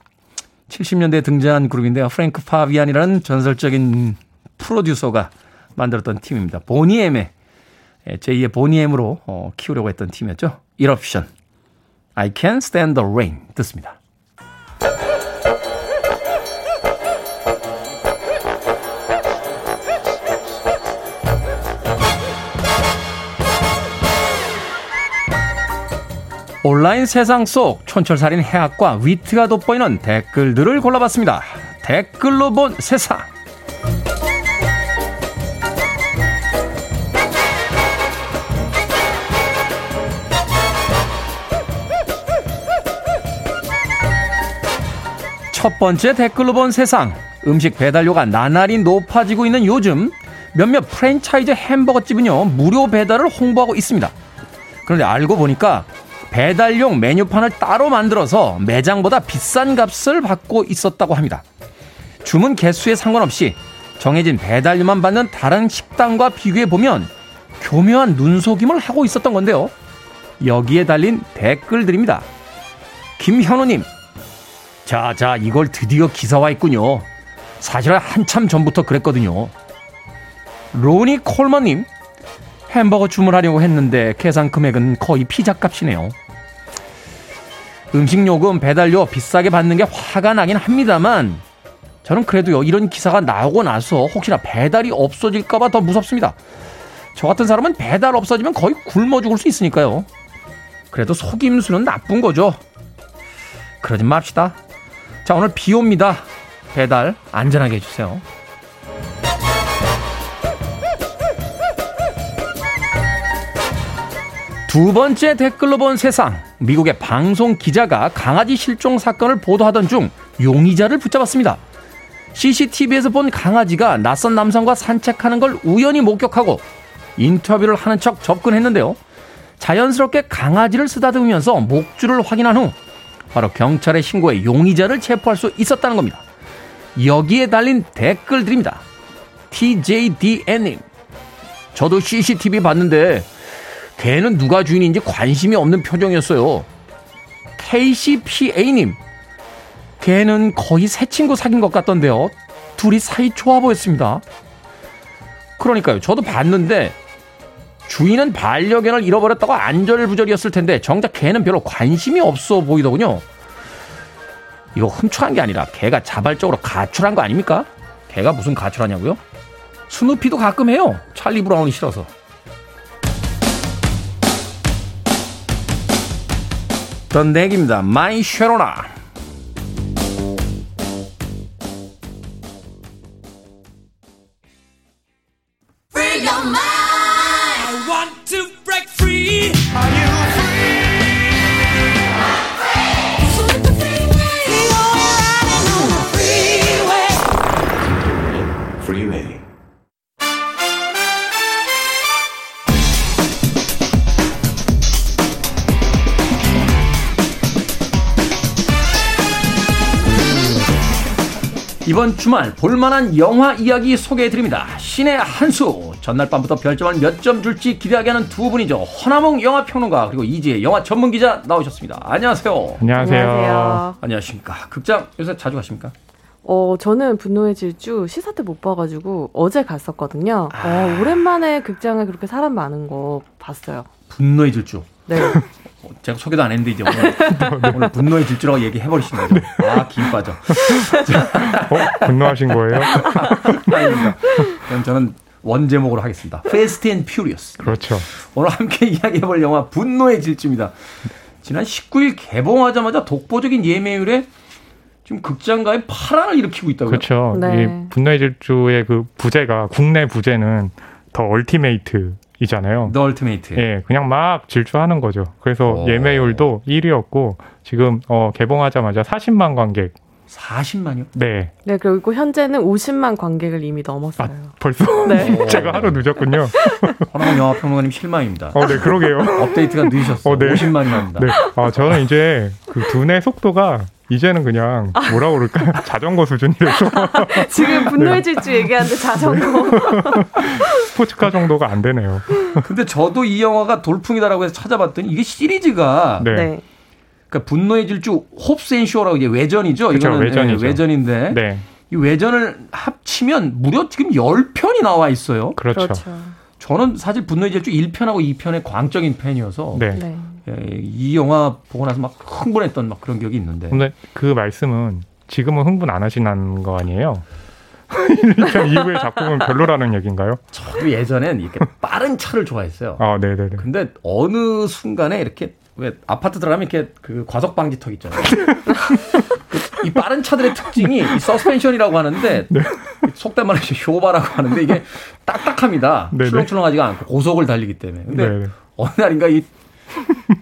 70년대에 등장한 그룹인데요. 프랭크 파비안이라는 전설적인 프로듀서가 만들었던 팀입니다. 보니엠의 제2의 보니엠으로 어, 키우려고 했던 팀이었죠. 이럽션. I can stand the rain 듣습니다. 온라인 세상 속 촌철살인 해학과 위트가 돋보이는 댓글들을 골라봤습니다. 댓글로 본 세상. 첫 번째 댓글로 본 세상. 음식 배달료가 나날이 높아지고 있는 요즘 몇몇 프랜차이즈 햄버거집은요 무료 배달을 홍보하고 있습니다. 그런데 알고 보니까 배달용 메뉴판을 따로 만들어서 매장보다 비싼 값을 받고 있었다고 합니다. 주문 개수에 상관없이 정해진 배달료만 받는 다른 식당과 비교해 보면 교묘한 눈속임을 하고 있었던 건데요. 여기에 달린 댓글들입니다. 김현우님, 자, 자, 이걸 드디어 기사화했군요. 사실은 한참 전부터 그랬거든요. 로니 콜머님, 햄버거 주문하려고 했는데 계산 금액은 거의 피자 값이네요. 음식 요금, 배달료 비싸게 받는 게 화가 나긴 합니다만 저는 그래도요 이런 기사가 나오고 나서 혹시나 배달이 없어질까봐 더 무섭습니다. 저 같은 사람은 배달 없어지면 거의 굶어 죽을 수 있으니까요. 그래도 속임수는 나쁜 거죠. 그러지 맙시다. 자 오늘 비 옵니다. 배달 안전하게 해주세요. 두 번째 댓글로 본 세상. 미국의 방송 기자가 강아지 실종 사건을 보도하던 중 용의자를 붙잡았습니다. CCTV에서 본 강아지가 낯선 남성과 산책하는 걸 우연히 목격하고 인터뷰를 하는 척 접근했는데요. 자연스럽게 강아지를 쓰다듬으면서 목줄을 확인한 후 바로 경찰에 신고해 용의자를 체포할 수 있었다는 겁니다. 여기에 달린 댓글들입니다. TJDN님. 저도 CCTV 봤는데 걔는 누가 주인인지 관심이 없는 표정이었어요. KCPA님, 걔는 거의 새 친구 사귄 것 같던데요. 둘이 사이 좋아 보였습니다. 그러니까요. 저도 봤는데 주인은 반려견을 잃어버렸다고 안절부절이었을 텐데 정작 걔는 별로 관심이 없어 보이더군요. 이거 훔쳐간 게 아니라 걔가 자발적으로 가출한 거 아닙니까? 걔가 무슨 가출하냐고요? 스누피도 가끔 해요. 찰리 브라운이 싫어서. The Knack입니다. My Sharona. 이번 주말 볼만한 영화 이야기 소개해드립니다. 신의 한수. 전날 밤부터 별점을 몇 점 줄지 기대하게 하는 두 분이죠. 허나몽 영화평론가 그리고 이지혜 영화 전문기자 나오셨습니다. 안녕하세요. 안녕하세요. 안녕하세요. 안녕하십니까. 극장 요새 자주 가십니까? 어, 저는 분노의 질주 시사 때 못 봐가지고 어제 갔었거든요. 아... 어, 오랜만에 극장에 그렇게 사람 많은 거 봤어요. 분노의 질주. 네. 제가 소개도 안 했는데 이제 오늘, 오늘 분노의 질주라고 얘기해 버리신 거죠. 아, 김 빠져. 어? 분노하신 거예요? 아닙니다. 그럼 저는 원 제목으로 하겠습니다. Fast and Furious. 그렇죠. 오늘 함께 이야기해 볼 영화 분노의 질주입니다. 지난 19일 개봉하자마자 독보적인 예매율에 지금 극장가에 파란을 일으키고 있다고요. 그렇죠. 네. 이 분노의 질주의 그 부제가 국내 부제는 The Ultimate이잖아요. The Ultimate. 예, 그냥 막 질주하는 거죠. 그래서 오. 예매율도 1위였고 지금 어, 개봉하자마자 40만 관객 40만요? 네. 네, 그리고 현재는 50만 관객을 이미 넘었어요. 아, 벌써? 네. 제가 하루 늦었군요. 허나원 영화 평론가님 실망입니다. 어, 네, 그러게요. 업데이트가 늦으셨어요. 어, 네. 50만이랍니다. 네. 아, 저는 이제 그 두뇌 속도가 이제는 그냥 뭐라 그럴까 자전거 수준이 돼서 지금 분노의 질주 네. 얘기하는데 자전거 스포츠카 정도가 안 되네요. 근데 저도 이 영화가 돌풍이다라고 해서 찾아봤더니 이게 시리즈가 네. 네. 그러니까 분노의 질주 홉스앤쇼라고 이제 외전이죠. 그쵸, 이거는 외전이죠. 네, 외전인데 네. 이 외전을 합치면 무려 지금 10편이 나와 있어요. 그렇죠. 그렇죠. 저는 사실 분노의 질주 1편하고 2편의 광적인 팬이어서 네. 네. 예, 이 영화 보고 나서 막 흥분했던 막 그런 기억이 있는데. 근데 그 말씀은 지금은 흥분 안 하시는 거 아니에요? 1편 이후의 작품은 별로라는 얘기인가요? 저도 예전엔 이렇게 빠른 차를 좋아했어요. 아, 네네네. 근데 어느 순간에 이렇게 왜 아파트 들어가면 이렇게 그 과속 방지턱 있잖아요. 이 빠른 차들의 특징이 이 서스펜션이라고 하는데 네. 속된 말로 쇼바라고 하는데 이게 딱딱합니다. 네네. 출렁출렁하지가 않고 고속을 달리기 때문에. 근데 네네. 어느 날인가 이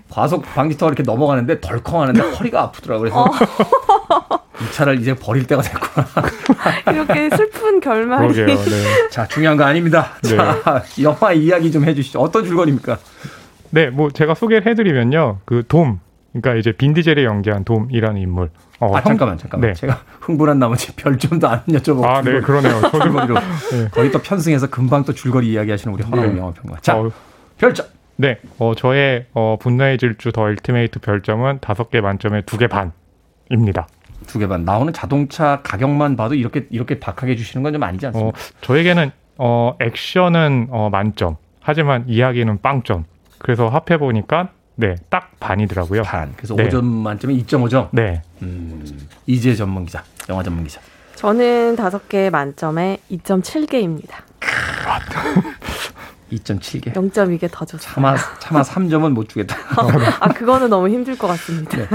과속 방지턱을 이렇게 넘어가는데 덜컹 하는데 허리가 아프더라고요. 그래서 어. 이 차를 이제 버릴 때가 됐구나. 이렇게 슬픈 결말이. 그러게요, 네. 자, 중요한 거 아닙니다. 네. 자, 영화 이야기 좀 해주시죠. 어떤 줄거리입니까? 네, 뭐 제가 소개를 해드리면요. 그 돔, 그러니까 이제 빈디젤이 연기한 돔이라는 인물. 어, 아, 잠깐만, 잠깐만. 네. 제가 흥분한 나머지 별점도 안 여쭤보고. 아, 네, 그러네요. 줄거리로. 네. 거의 또 편승해서 금방 또 줄거리 이야기하시는 우리 허나운 네. 영화평가. 자, 어, 별점. 네, 어, 저의 어, 분노의 질주 더 일티메이트 별점은 다섯 개 만점에 두 개 반입니다. 두 개 반. 나오는 자동차 가격만 봐도 이렇게 이렇게 박하게 주시는 건 좀 아니지 않습니까? 어, 저에게는 어, 액션은 어, 만점. 하지만 이야기는 빵점. 그래서 합해 보니까 네, 딱 반이더라고요. 반. 그래서 네. 5점 만점에 2.5점. 네. 음, 이재 전문 기자, 영화 전문 기자. 저는 다섯 개 만점에 2.7개입니다. 2.7개. 0.2개 더 줬어요. 차마, 차마 3점은 못 주겠다. 아, 그거는 너무 힘들 것 같습니다. 네.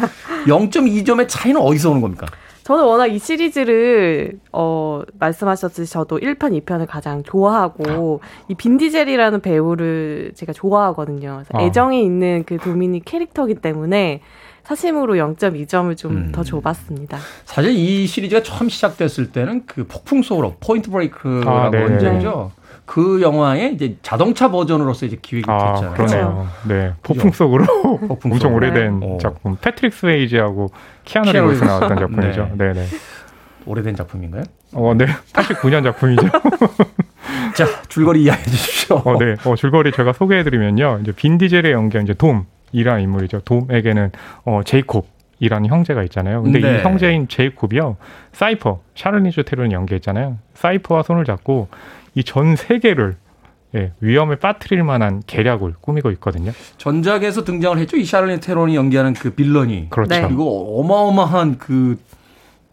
0.2점의 차이는 어디서 오는 겁니까? 저는 워낙 이 시리즈를 어 말씀하셨듯이 저도 1편, 2편을 가장 좋아하고 이 빈디젤이라는 배우를 제가 좋아하거든요. 어. 애정이 있는 그 도미닉 캐릭터기 때문에 사심으로 0.2점을 좀더 음. 줘봤습니다. 사실 이 시리즈가 처음 시작됐을 때는 그 폭풍 속으로 포인트 브레이크라고 아, 원제죠. 그 영화의 이제 자동차 버전으로서 이제 기획이 아, 됐잖아요. 그러네요. 네. 폭풍 속으로 폭풍 엄청 오래된 네. 작품. 패트릭 스웨이지하고 키아누 리브스 나왔던 작품이죠. 네. 네, 오래된 작품인가요? 어, 네. 89년 작품이죠. 자, 줄거리 이야기해 주십시오. 어, 네. 어, 줄거리 제가 소개해 드리면요. 이제 빈 디젤이 연기한 이제 돔이라는 인물이죠. 돔에게는 어, 제이콥 이라는 형제가 있잖아요. 근데 네. 이 형제인 제이콥이요. 사이퍼, 샤를리즈 테론이 연기했잖아요. 사이퍼와 손을 잡고 이 전 세계를 예, 위험에 빠뜨릴 만한 계략을 꾸미고 있거든요. 전작에서 등장을 했죠. 이 샤를리즈 테론이 연기하는 그 빌런이. 그렇죠. 네. 그리고 어마어마한 그,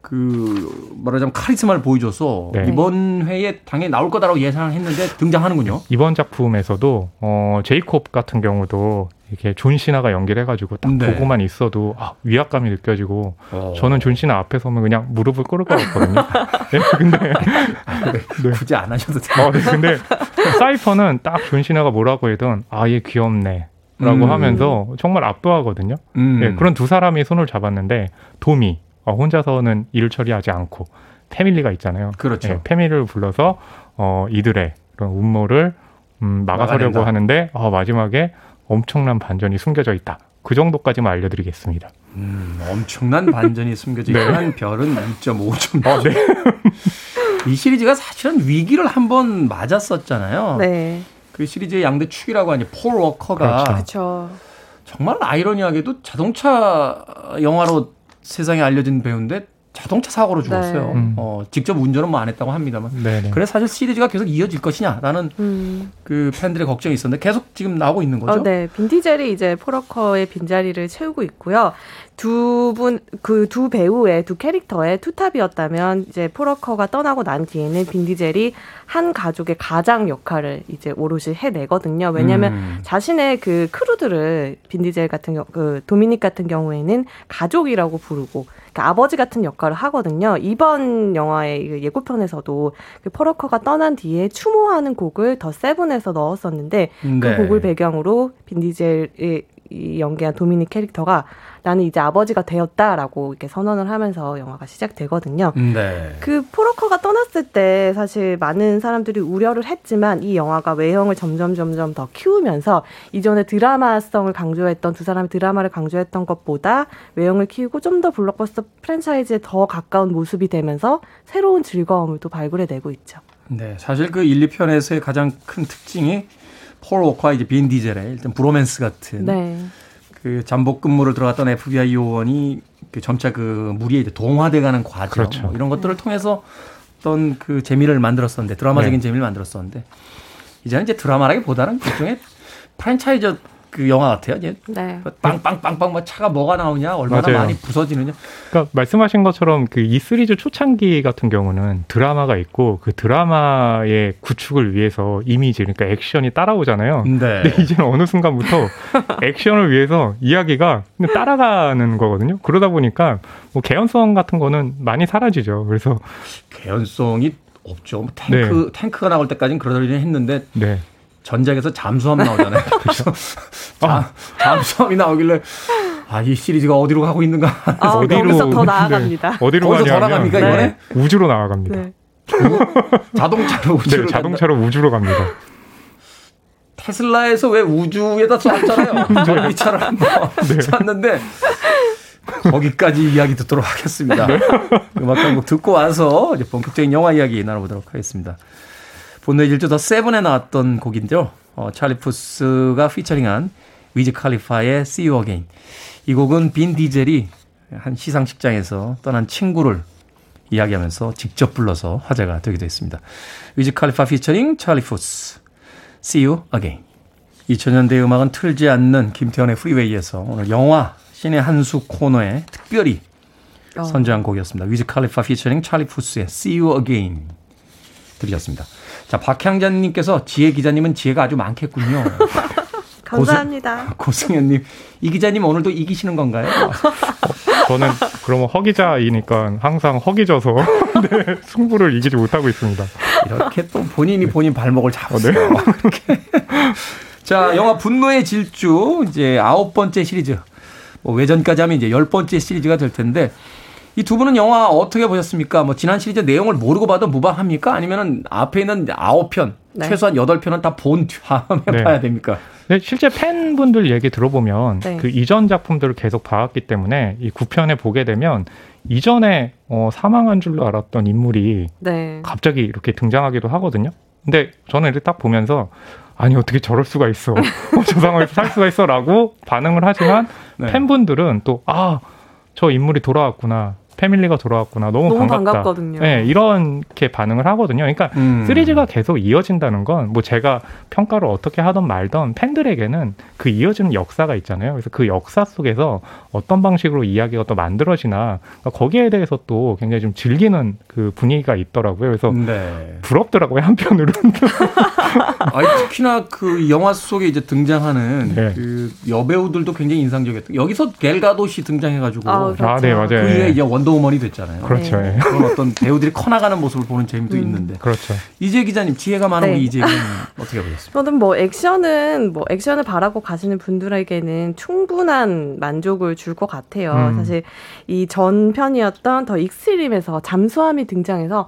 그, 말하자면 카리스마를 보여줘서 네. 이번 회에 당연히 나올 거다라고 예상을 했는데 등장하는군요. 이번 작품에서도, 어, 제이콥 같은 경우도 이렇게 존 시나가 연기를 해가지고 딱 네. 보고만 있어도 아, 위압감이 느껴지고 어. 저는 존 시나 앞에 서면 그냥 무릎을 꿇을 것 같거든요. 네, 근데 네. 굳이 안 하셔도 돼요. 어, 네, 근데 사이퍼는 딱 존 시나가 뭐라고 하든 아 얘 귀엽네. 라고 음. 하면서 정말 압도하거든요. 음. 네, 그런 두 사람이 손을 잡았는데 돔이 어, 혼자서는 일을 처리하지 않고 패밀리가 있잖아요. 그렇죠. 네, 패밀리를 불러서 어, 이들의 그런 음모를 음, 막아서려고 막아낸다. 하는데 어, 마지막에 엄청난 반전이 숨겨져 있다. 그 정도까지만 알려드리겠습니다. 음, 엄청난 반전이 숨겨져 있는 네. 별은 2.5점. 어, 네. 이 시리즈가 사실은 위기를 한 번 맞았었잖아요. 네. 그 시리즈의 양대 축이라고 하니 폴 워커가 그렇죠. 정말 아이러니하게도 자동차 영화로 세상에 알려진 배우인데 자동차 사고로 죽었어요. 네. 음. 어, 직접 운전은 뭐 안 했다고 합니다만. 네네. 그래서 사실 시리즈가 계속 이어질 것이냐라는 음. 그 팬들의 걱정이 있었는데 계속 지금 나오고 있는 거죠. 어, 네. 빈디젤이 이제 포러커의 빈자리를 채우고 있고요. 두 분, 그 두 배우의 두 캐릭터의 투탑이었다면 이제 포러커가 떠나고 난 뒤에는 빈디젤이 한 가족의 가장 역할을 이제 오롯이 해내거든요. 왜냐하면 음. 자신의 그 크루들을 빈디젤 같은 경우, 그 도미닉 같은 경우에는 가족이라고 부르고 아버지 같은 역할을 하거든요. 이번 영화의 그 예고편에서도 그 퍼러커가 떠난 뒤에 추모하는 곡을 더 세븐에서 넣었었는데 그 네. 그 곡을 배경으로 빈디젤의 이 연기한 도미닉 캐릭터가 나는 이제 아버지가 되었다라고 이렇게 선언을 하면서 영화가 시작되거든요. 네. 그 포러커가 떠났을 때 사실 많은 사람들이 우려를 했지만 이 영화가 외형을 점점 점점 더 키우면서 이전에 드라마성을 강조했던 두 사람의 드라마를 강조했던 것보다 외형을 키우고 좀 더 블록버스터 프랜차이즈에 더 가까운 모습이 되면서 새로운 즐거움을 또 발굴해내고 있죠. 네, 사실 그 1, 2편에서의 가장 큰 특징이 폴 워커와 이제 빈 디젤의 일단 브로맨스 같은 네. 그 잠복 근무를 들어갔던 FBI 요원이 그 점차 그 무리에 이제 동화돼가는 과정 그렇죠. 뭐 이런 것들을 통해서 어떤 그 재미를 만들었었는데 드라마적인 네. 재미를 만들었었는데 이제는 이제 드라마라기보다는 일종의 프랜차이즈 그 영화 같아요. 이제 네. 빵빵빵빵 뭐 차가 뭐가 나오냐, 얼마나 맞아요. 많이 부서지느냐. 그러니까 말씀하신 것처럼 그 이 시리즈 초창기 같은 경우는 드라마가 있고 그 드라마의 구축을 위해서 이미지 그러니까 액션이 따라오잖아요. 네. 근데 이제는 어느 순간부터 액션을 위해서 이야기가 따라가는 거거든요. 그러다 보니까 뭐 개연성 같은 거는 많이 사라지죠. 그래서 개연성이 없죠. 뭐 탱크 네. 탱크가 나올 때까지는 그러려니 했는데 네. 전작에서 잠수함 나오잖아요. 그래서 아, 잠수함이 나오길래 아, 이 시리즈가 어디로 가고 있는가. 아, 어디로 더 나아갑니다. 네. 어디로 가냐? 더 나갑니까, 네. 이번에? 우주로 나아갑니다. 네. 자동차로 우주로 네, 자동차로 우주로 갑니다. 테슬라에서 왜 우주에다 쐈잖아요. 전기차를 한번 네. 쐈는데 거기까지 이야기 듣도록 하겠습니다. 네. 음악 한곡 듣고 와서 이제 본격적인 영화 이야기 나눠보도록 하겠습니다. 본노의 질주 더 세븐에 나왔던 곡인데요. 어, 찰리 푸스가 피처링한 위즈 칼리파의 See You Again. 이 곡은 빈 디젤이 한 시상식장에서 떠난 친구를 이야기하면서 직접 불러서 화제가 되기도 했습니다. 위즈 칼리파 피처링 찰리 푸스 See You Again. 2000년대 음악은 틀지 않는 김태현의 프리웨이에서 오늘 영화 신의 한수 코너에 특별히 어. 선정한 곡이었습니다. 위즈 칼리파 피처링 찰리 푸스의 See You Again 들으셨습니다. 자, 박향자님께서 지혜 기자님은 지혜가 아주 많겠군요. 감사합니다. 고승, 현님 이 기자님 오늘도 이기시는 건가요? 저는 그러면 허기자이니까 항상 허기져서 네, 승부를 이기지 못하고 있습니다. 이렇게 또 본인이 본인 발목을 잡으세요. 네. 이렇게. 자, 영화 분노의 질주 이제 아홉 번째 시리즈. 뭐 외전까지 하면 이제 열 번째 시리즈가 될 텐데 이 두 분은 영화 어떻게 보셨습니까? 뭐 지난 시리즈 내용을 모르고 봐도 무방합니까? 아니면은 앞에 있는 아홉 편 네. 최소한 여덟 편은 다 본 다음에 네. 봐야 됩니까? 네, 실제 팬분들 얘기 들어보면 네. 그 이전 작품들을 계속 봐왔기 때문에 이 9편에 보게 되면 이전에 어, 사망한 줄로 알았던 인물이 네. 갑자기 이렇게 등장하기도 하거든요. 근데 저는 이렇게 딱 보면서 아니 어떻게 저럴 수가 있어 어, 저 상황에서 살 수가 있어라고 반응을 하지만 네. 팬분들은 또 아 저 인물이 돌아왔구나 패밀리가 돌아왔구나. 너무, 너무 반갑다. 반갑거든요. 네, 이렇게 반응을 하거든요. 그러니까 음. 시리즈가 계속 이어진다는 건 뭐 제가 평가를 어떻게 하던 말던 팬들에게는 그 이어지는 역사가 있잖아요. 그래서 그 역사 속에서 어떤 방식으로 이야기가 또 만들어지나 그러니까 거기에 대해서 또 굉장히 좀 즐기는 그 분위기가 있더라고요. 그래서 네. 부럽더라고요 한편으로는. 아니, 특히나 그 영화 속에 이제 등장하는 네. 그 여배우들도 굉장히 인상적이었던. 여기서 겔가도시 등장해가지고 아, 그렇죠. 아, 네 맞아요. 그 위에 이제 원 원더우먼이 됐잖아요. 그렇죠. 네. 그런 어떤 배우들이 커나가는 모습을 보는 재미도 음. 있는데. 그렇죠. 이재 기자님 지혜가 많은 네. 이재 기자님 어떻게 보셨습니까? 저는 뭐 액션은 뭐 액션을 바라고 가시는 분들에게는 충분한 만족을 줄 것 같아요. 음. 사실 이 전편이었던 The Extreme에서 잠수함이 등장해서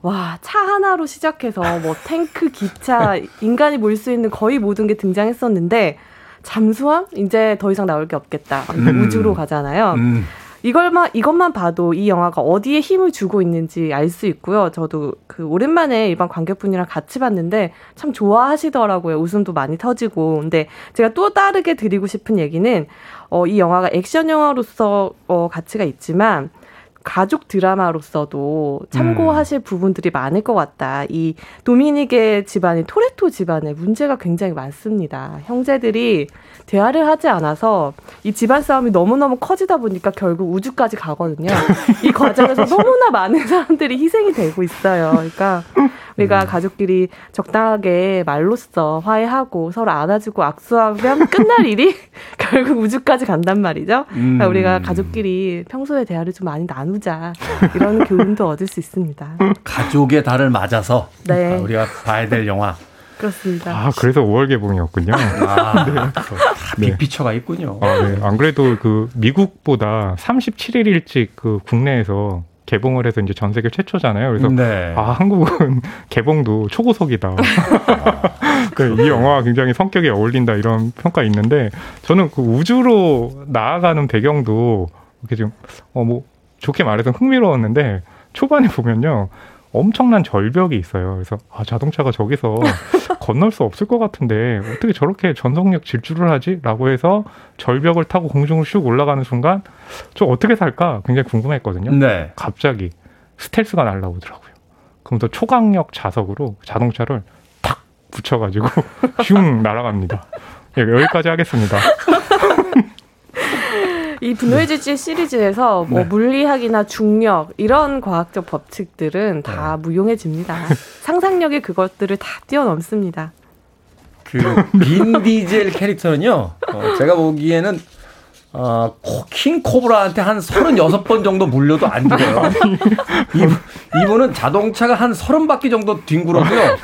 와, 차 하나로 시작해서 뭐 탱크, 기차, 인간이 몰수 있는 거의 모든 게 등장했었는데 잠수함 이제 더 이상 나올 게 없겠다. 음. 우주로 가잖아요. 음. 이걸만 이것만 봐도 이 영화가 어디에 힘을 주고 있는지 알 수 있고요. 저도 그 오랜만에 일반 관객분이랑 같이 봤는데 참 좋아하시더라고요. 웃음도 많이 터지고. 근데 제가 또 다르게 드리고 싶은 얘기는 어, 이 영화가 액션 영화로서 어, 가치가 있지만 가족 드라마로서도 참고하실 음. 부분들이 많을 것 같다. 이 도미닉의 집안이 토레토 집안에 문제가 굉장히 많습니다. 형제들이 대화를 하지 않아서 이 집안 싸움이 너무너무 커지다 보니까 결국 우주까지 가거든요. 이 과정에서 너무나 많은 사람들이 희생이 되고 있어요. 그러니까 우리가 음. 가족끼리 적당하게 말로써 화해하고 서로 안아주고 악수하면 끝날 일이 결국 우주까지 간단 말이죠. 그러니까 음. 우리가 가족끼리 평소에 대화를 좀 많이 나누자 이런 교훈도 얻을 수 있습니다. 가족의 달을 맞아서 네. 우리가 봐야 될 영화 그렇습니다. 아, 그래서 5월 개봉이었군요. 아, 네. 다 빅피처가 있군요. 아, 네. 안 그래도 그 미국보다 37일 일찍 그 국내에서 개봉을 해서 이제 전 세계 최초잖아요. 그래서 네. 아 한국은 개봉도 초고속이다. 네, 이 영화가 굉장히 성격에 어울린다 이런 평가 있는데 저는 그 우주로 나아가는 배경도 이렇게 좀 어 뭐 좋게 말해서 흥미로웠는데 초반에 보면요. 엄청난 절벽이 있어요. 그래서 아, 자동차가 저기서 건널 수 없을 것 같은데 어떻게 저렇게 전속력 질주를 하지? 라고 해서 절벽을 타고 공중을 슉 올라가는 순간 저 어떻게 살까 굉장히 궁금했거든요. 네. 갑자기 스텔스가 날라오더라고요. 그럼 또 초강력 자석으로 자동차를 탁 붙여가지고 슝 날아갑니다. 예, 여기까지 하겠습니다. 이 분노의 질주 시리즈에서 뭐 네. 물리학이나 중력 이런 과학적 법칙들은 다 네. 무용해집니다. 상상력의 그것들을 다 뛰어넘습니다. 그빈 디젤 캐릭터는요. 어, 제가 보기에는 어, 킹 코브라한테 한 36번 정도 물려도 안 죽어요. 이분, 이분 은 자동차가 한 30바퀴 정도 뒹굴어도요.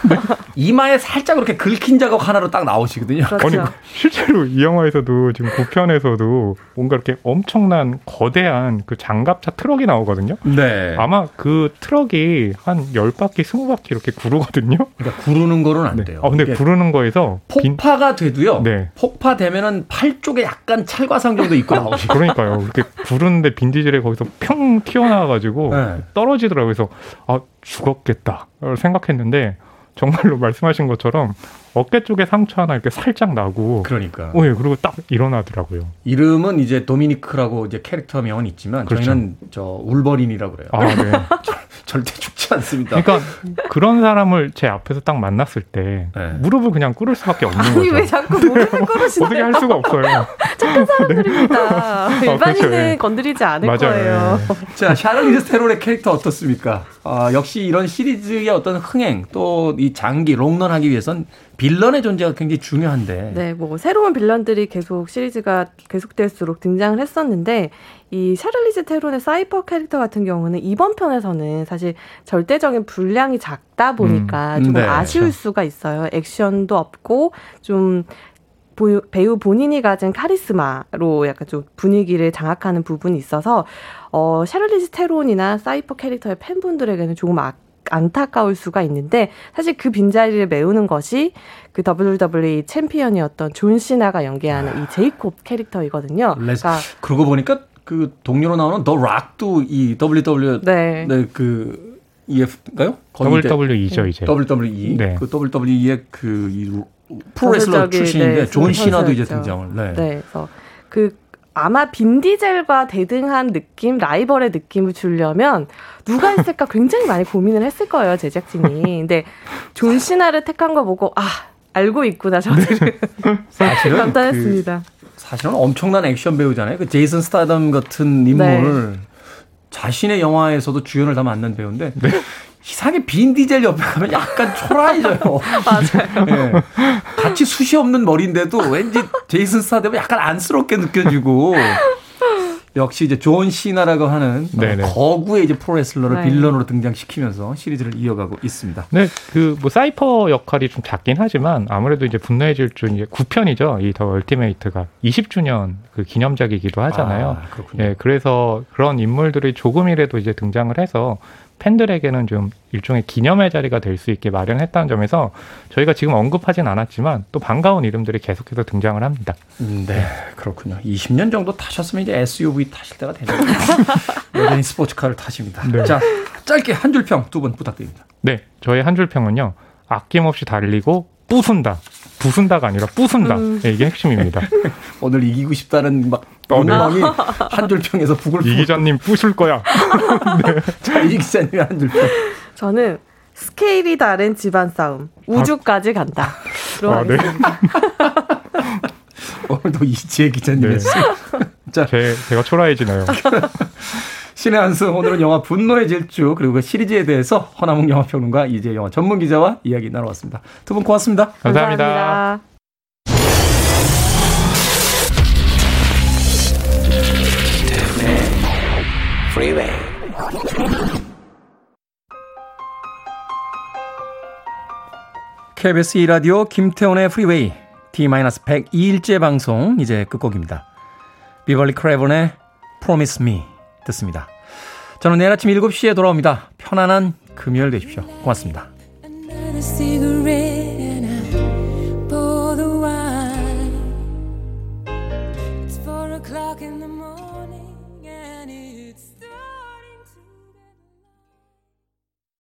이마에 살짝 그렇게 긁힌 자국 하나로 딱 나오시거든요. 그렇죠. 아니, 실제로 이 영화에서도 지금 9편에서도 뭔가 이렇게 엄청난 거대한 그 장갑차 트럭이 나오거든요. 네. 아마 그 트럭이 한 10바퀴, 20바퀴 이렇게 구르거든요. 그러니까 구르는 거는 안 네. 돼요. 아, 근데 구르는 거에서 폭파가 돼도요. 네. 폭파되면은 팔 쪽에 약간 찰과상 정도 입고 나오시. 그러니까요. 이렇게 부르는데 빈 디젤이 거기서 평 튀어나와가지고 네. 떨어지더라고요. 그래서 아 죽었겠다 생각했는데 정말로 말씀하신 것처럼 어깨 쪽에 상처 하나 이렇게 살짝 나고. 그러니까. 어, 예, 그리고 딱 일어나더라고요. 이름은 이제 도미니크라고 이제 캐릭터 명은 있지만 그렇죠. 저희는 저 울버린이라고 그래요. 아, 네. 절대 죽지 않습니다. 그러니까 그런 사람을 제 앞에서 딱 만났을 때 네. 무릎을 그냥 꿇을 수밖에 없는 아니, 거죠. 왜 자꾸 무릎을 꿇으시나요? 어떻게 할 수가 없어요. 착한 사람들입니다. 네. 일반인은 아, 그렇죠. 네. 건드리지 않을 맞아요. 거예요. 자, 샤를리즈 테론의 캐릭터 어떻습니까? 아, 역시 이런 시리즈의 어떤 흥행 또 이 장기 롱런하기 위해선 빌런의 존재가 굉장히 중요한데. 네, 뭐 새로운 빌런들이 계속 시리즈가 계속될수록 등장을 했었는데 이 샤를리즈 테론의 사이퍼 캐릭터 같은 경우는 이번 편에서는 사실 절대적인 분량이 작다 보니까 음, 조금 네, 아쉬울. 수가 있어요. 액션도 없고 좀 배우 본인이 가진 카리스마로 약간 좀 분위기를 장악하는 부분이 있어서 어 샤를리즈 테론이나 사이퍼 캐릭터의 팬분들에게는 조금 아, 안타까울 수가 있는데 사실 그 빈자리를 메우는 것이 그 WWE 챔피언이었던 존 시나가 연기하는 이 제이콥 캐릭터이거든요. 그러니까 그러고 보니까 그 동료로 나오는 더 락도 이 WWE 네. 네, 그 WWEF인가요? WWE죠 이제. WWE. 네. 그 WWE의 그 프로레슬러 출신인데 네, 존 시나도 이제 등장을. 네. 네. 그래서 그 아마 빈디젤과 대등한 느낌, 라이벌의 느낌을 주려면 누가 했을까 굉장히 많이 고민을 했을 거예요, 제작진이. 근데 존 시나를 택한 거 보고 아, 알고 있구나, 저들은. 사실은 감탄했습니다. 그 사실은 엄청난 액션 배우잖아요. 그 제이슨 스타뎀 같은 인물 네. 자신의 영화에서도 주연을 다 맡는 배우인데 네. 이상하게 빈 디젤 옆에 가면 약간 초라해져요. 맞아요. 네. 같이 숱이 없는 머리인데도 왠지 제이슨 스타뎀은 약간 안쓰럽게 느껴지고 역시 이제 존 시나라고 하는 네네. 거구의 이제 프로레슬러를 네. 빌런으로 등장시키면서 시리즈를 이어가고 있습니다. 네, 그 뭐 사이퍼 역할이 좀 작긴 하지만 아무래도 이제 분노의 질주 이제 9편이죠. 이 The Ultimate가 20주년 그 기념작이기도 하잖아요. 아, 예, 그래서 그런 인물들이 조금이라도 이제 등장을 해서 팬들에게는 좀 일종의 기념의 자리가 될 수 있게 마련했다는 점에서 저희가 지금 언급하진 않았지만 또 반가운 이름들이 계속해서 등장을 합니다. 음, 네, 그렇군요. 20년 정도 타셨으면 이제 SUV 타실 때가 되죠. 여전히 스포츠카를 타십니다. 네. 자, 짧게 한 줄 평 두 분 부탁드립니다. 네, 저의 한줄 평은요. 아낌없이 달리고 부순다. 부순다가 아니라 부순다. 음. 네, 이게 핵심입니다. 오늘 이기고 싶다는 막 본능이 어, 네. 한줄 평에서 북을 이 기자님 부술 거야. 네. 자, 이 기자님의 한줄 평. 저는 스케일이 다른 집안 싸움. 우주까지 간다. 아, 네. 오늘도 이지혜 기자님이었어요. 네. 자, 제, 제가 초라해지나요? 신의 한승 오늘은 영화 분노의 질주 그리고 그 시리즈에 대해서 허남웅 영화평론가 이제 영화 전문 기자와 이야기 나눠봤습니다. 두 분 고맙습니다. 감사합니다. 감사합니다. KBS 2라디오 김태훈의 프리웨이 D-102일째 방송 이제 끝곡입니다. 비벌리 크레븐의 Promise Me 듣습니다. 저는 내일 아침 7시에 돌아옵니다. 편안한 금요일 되십시오. 고맙습니다.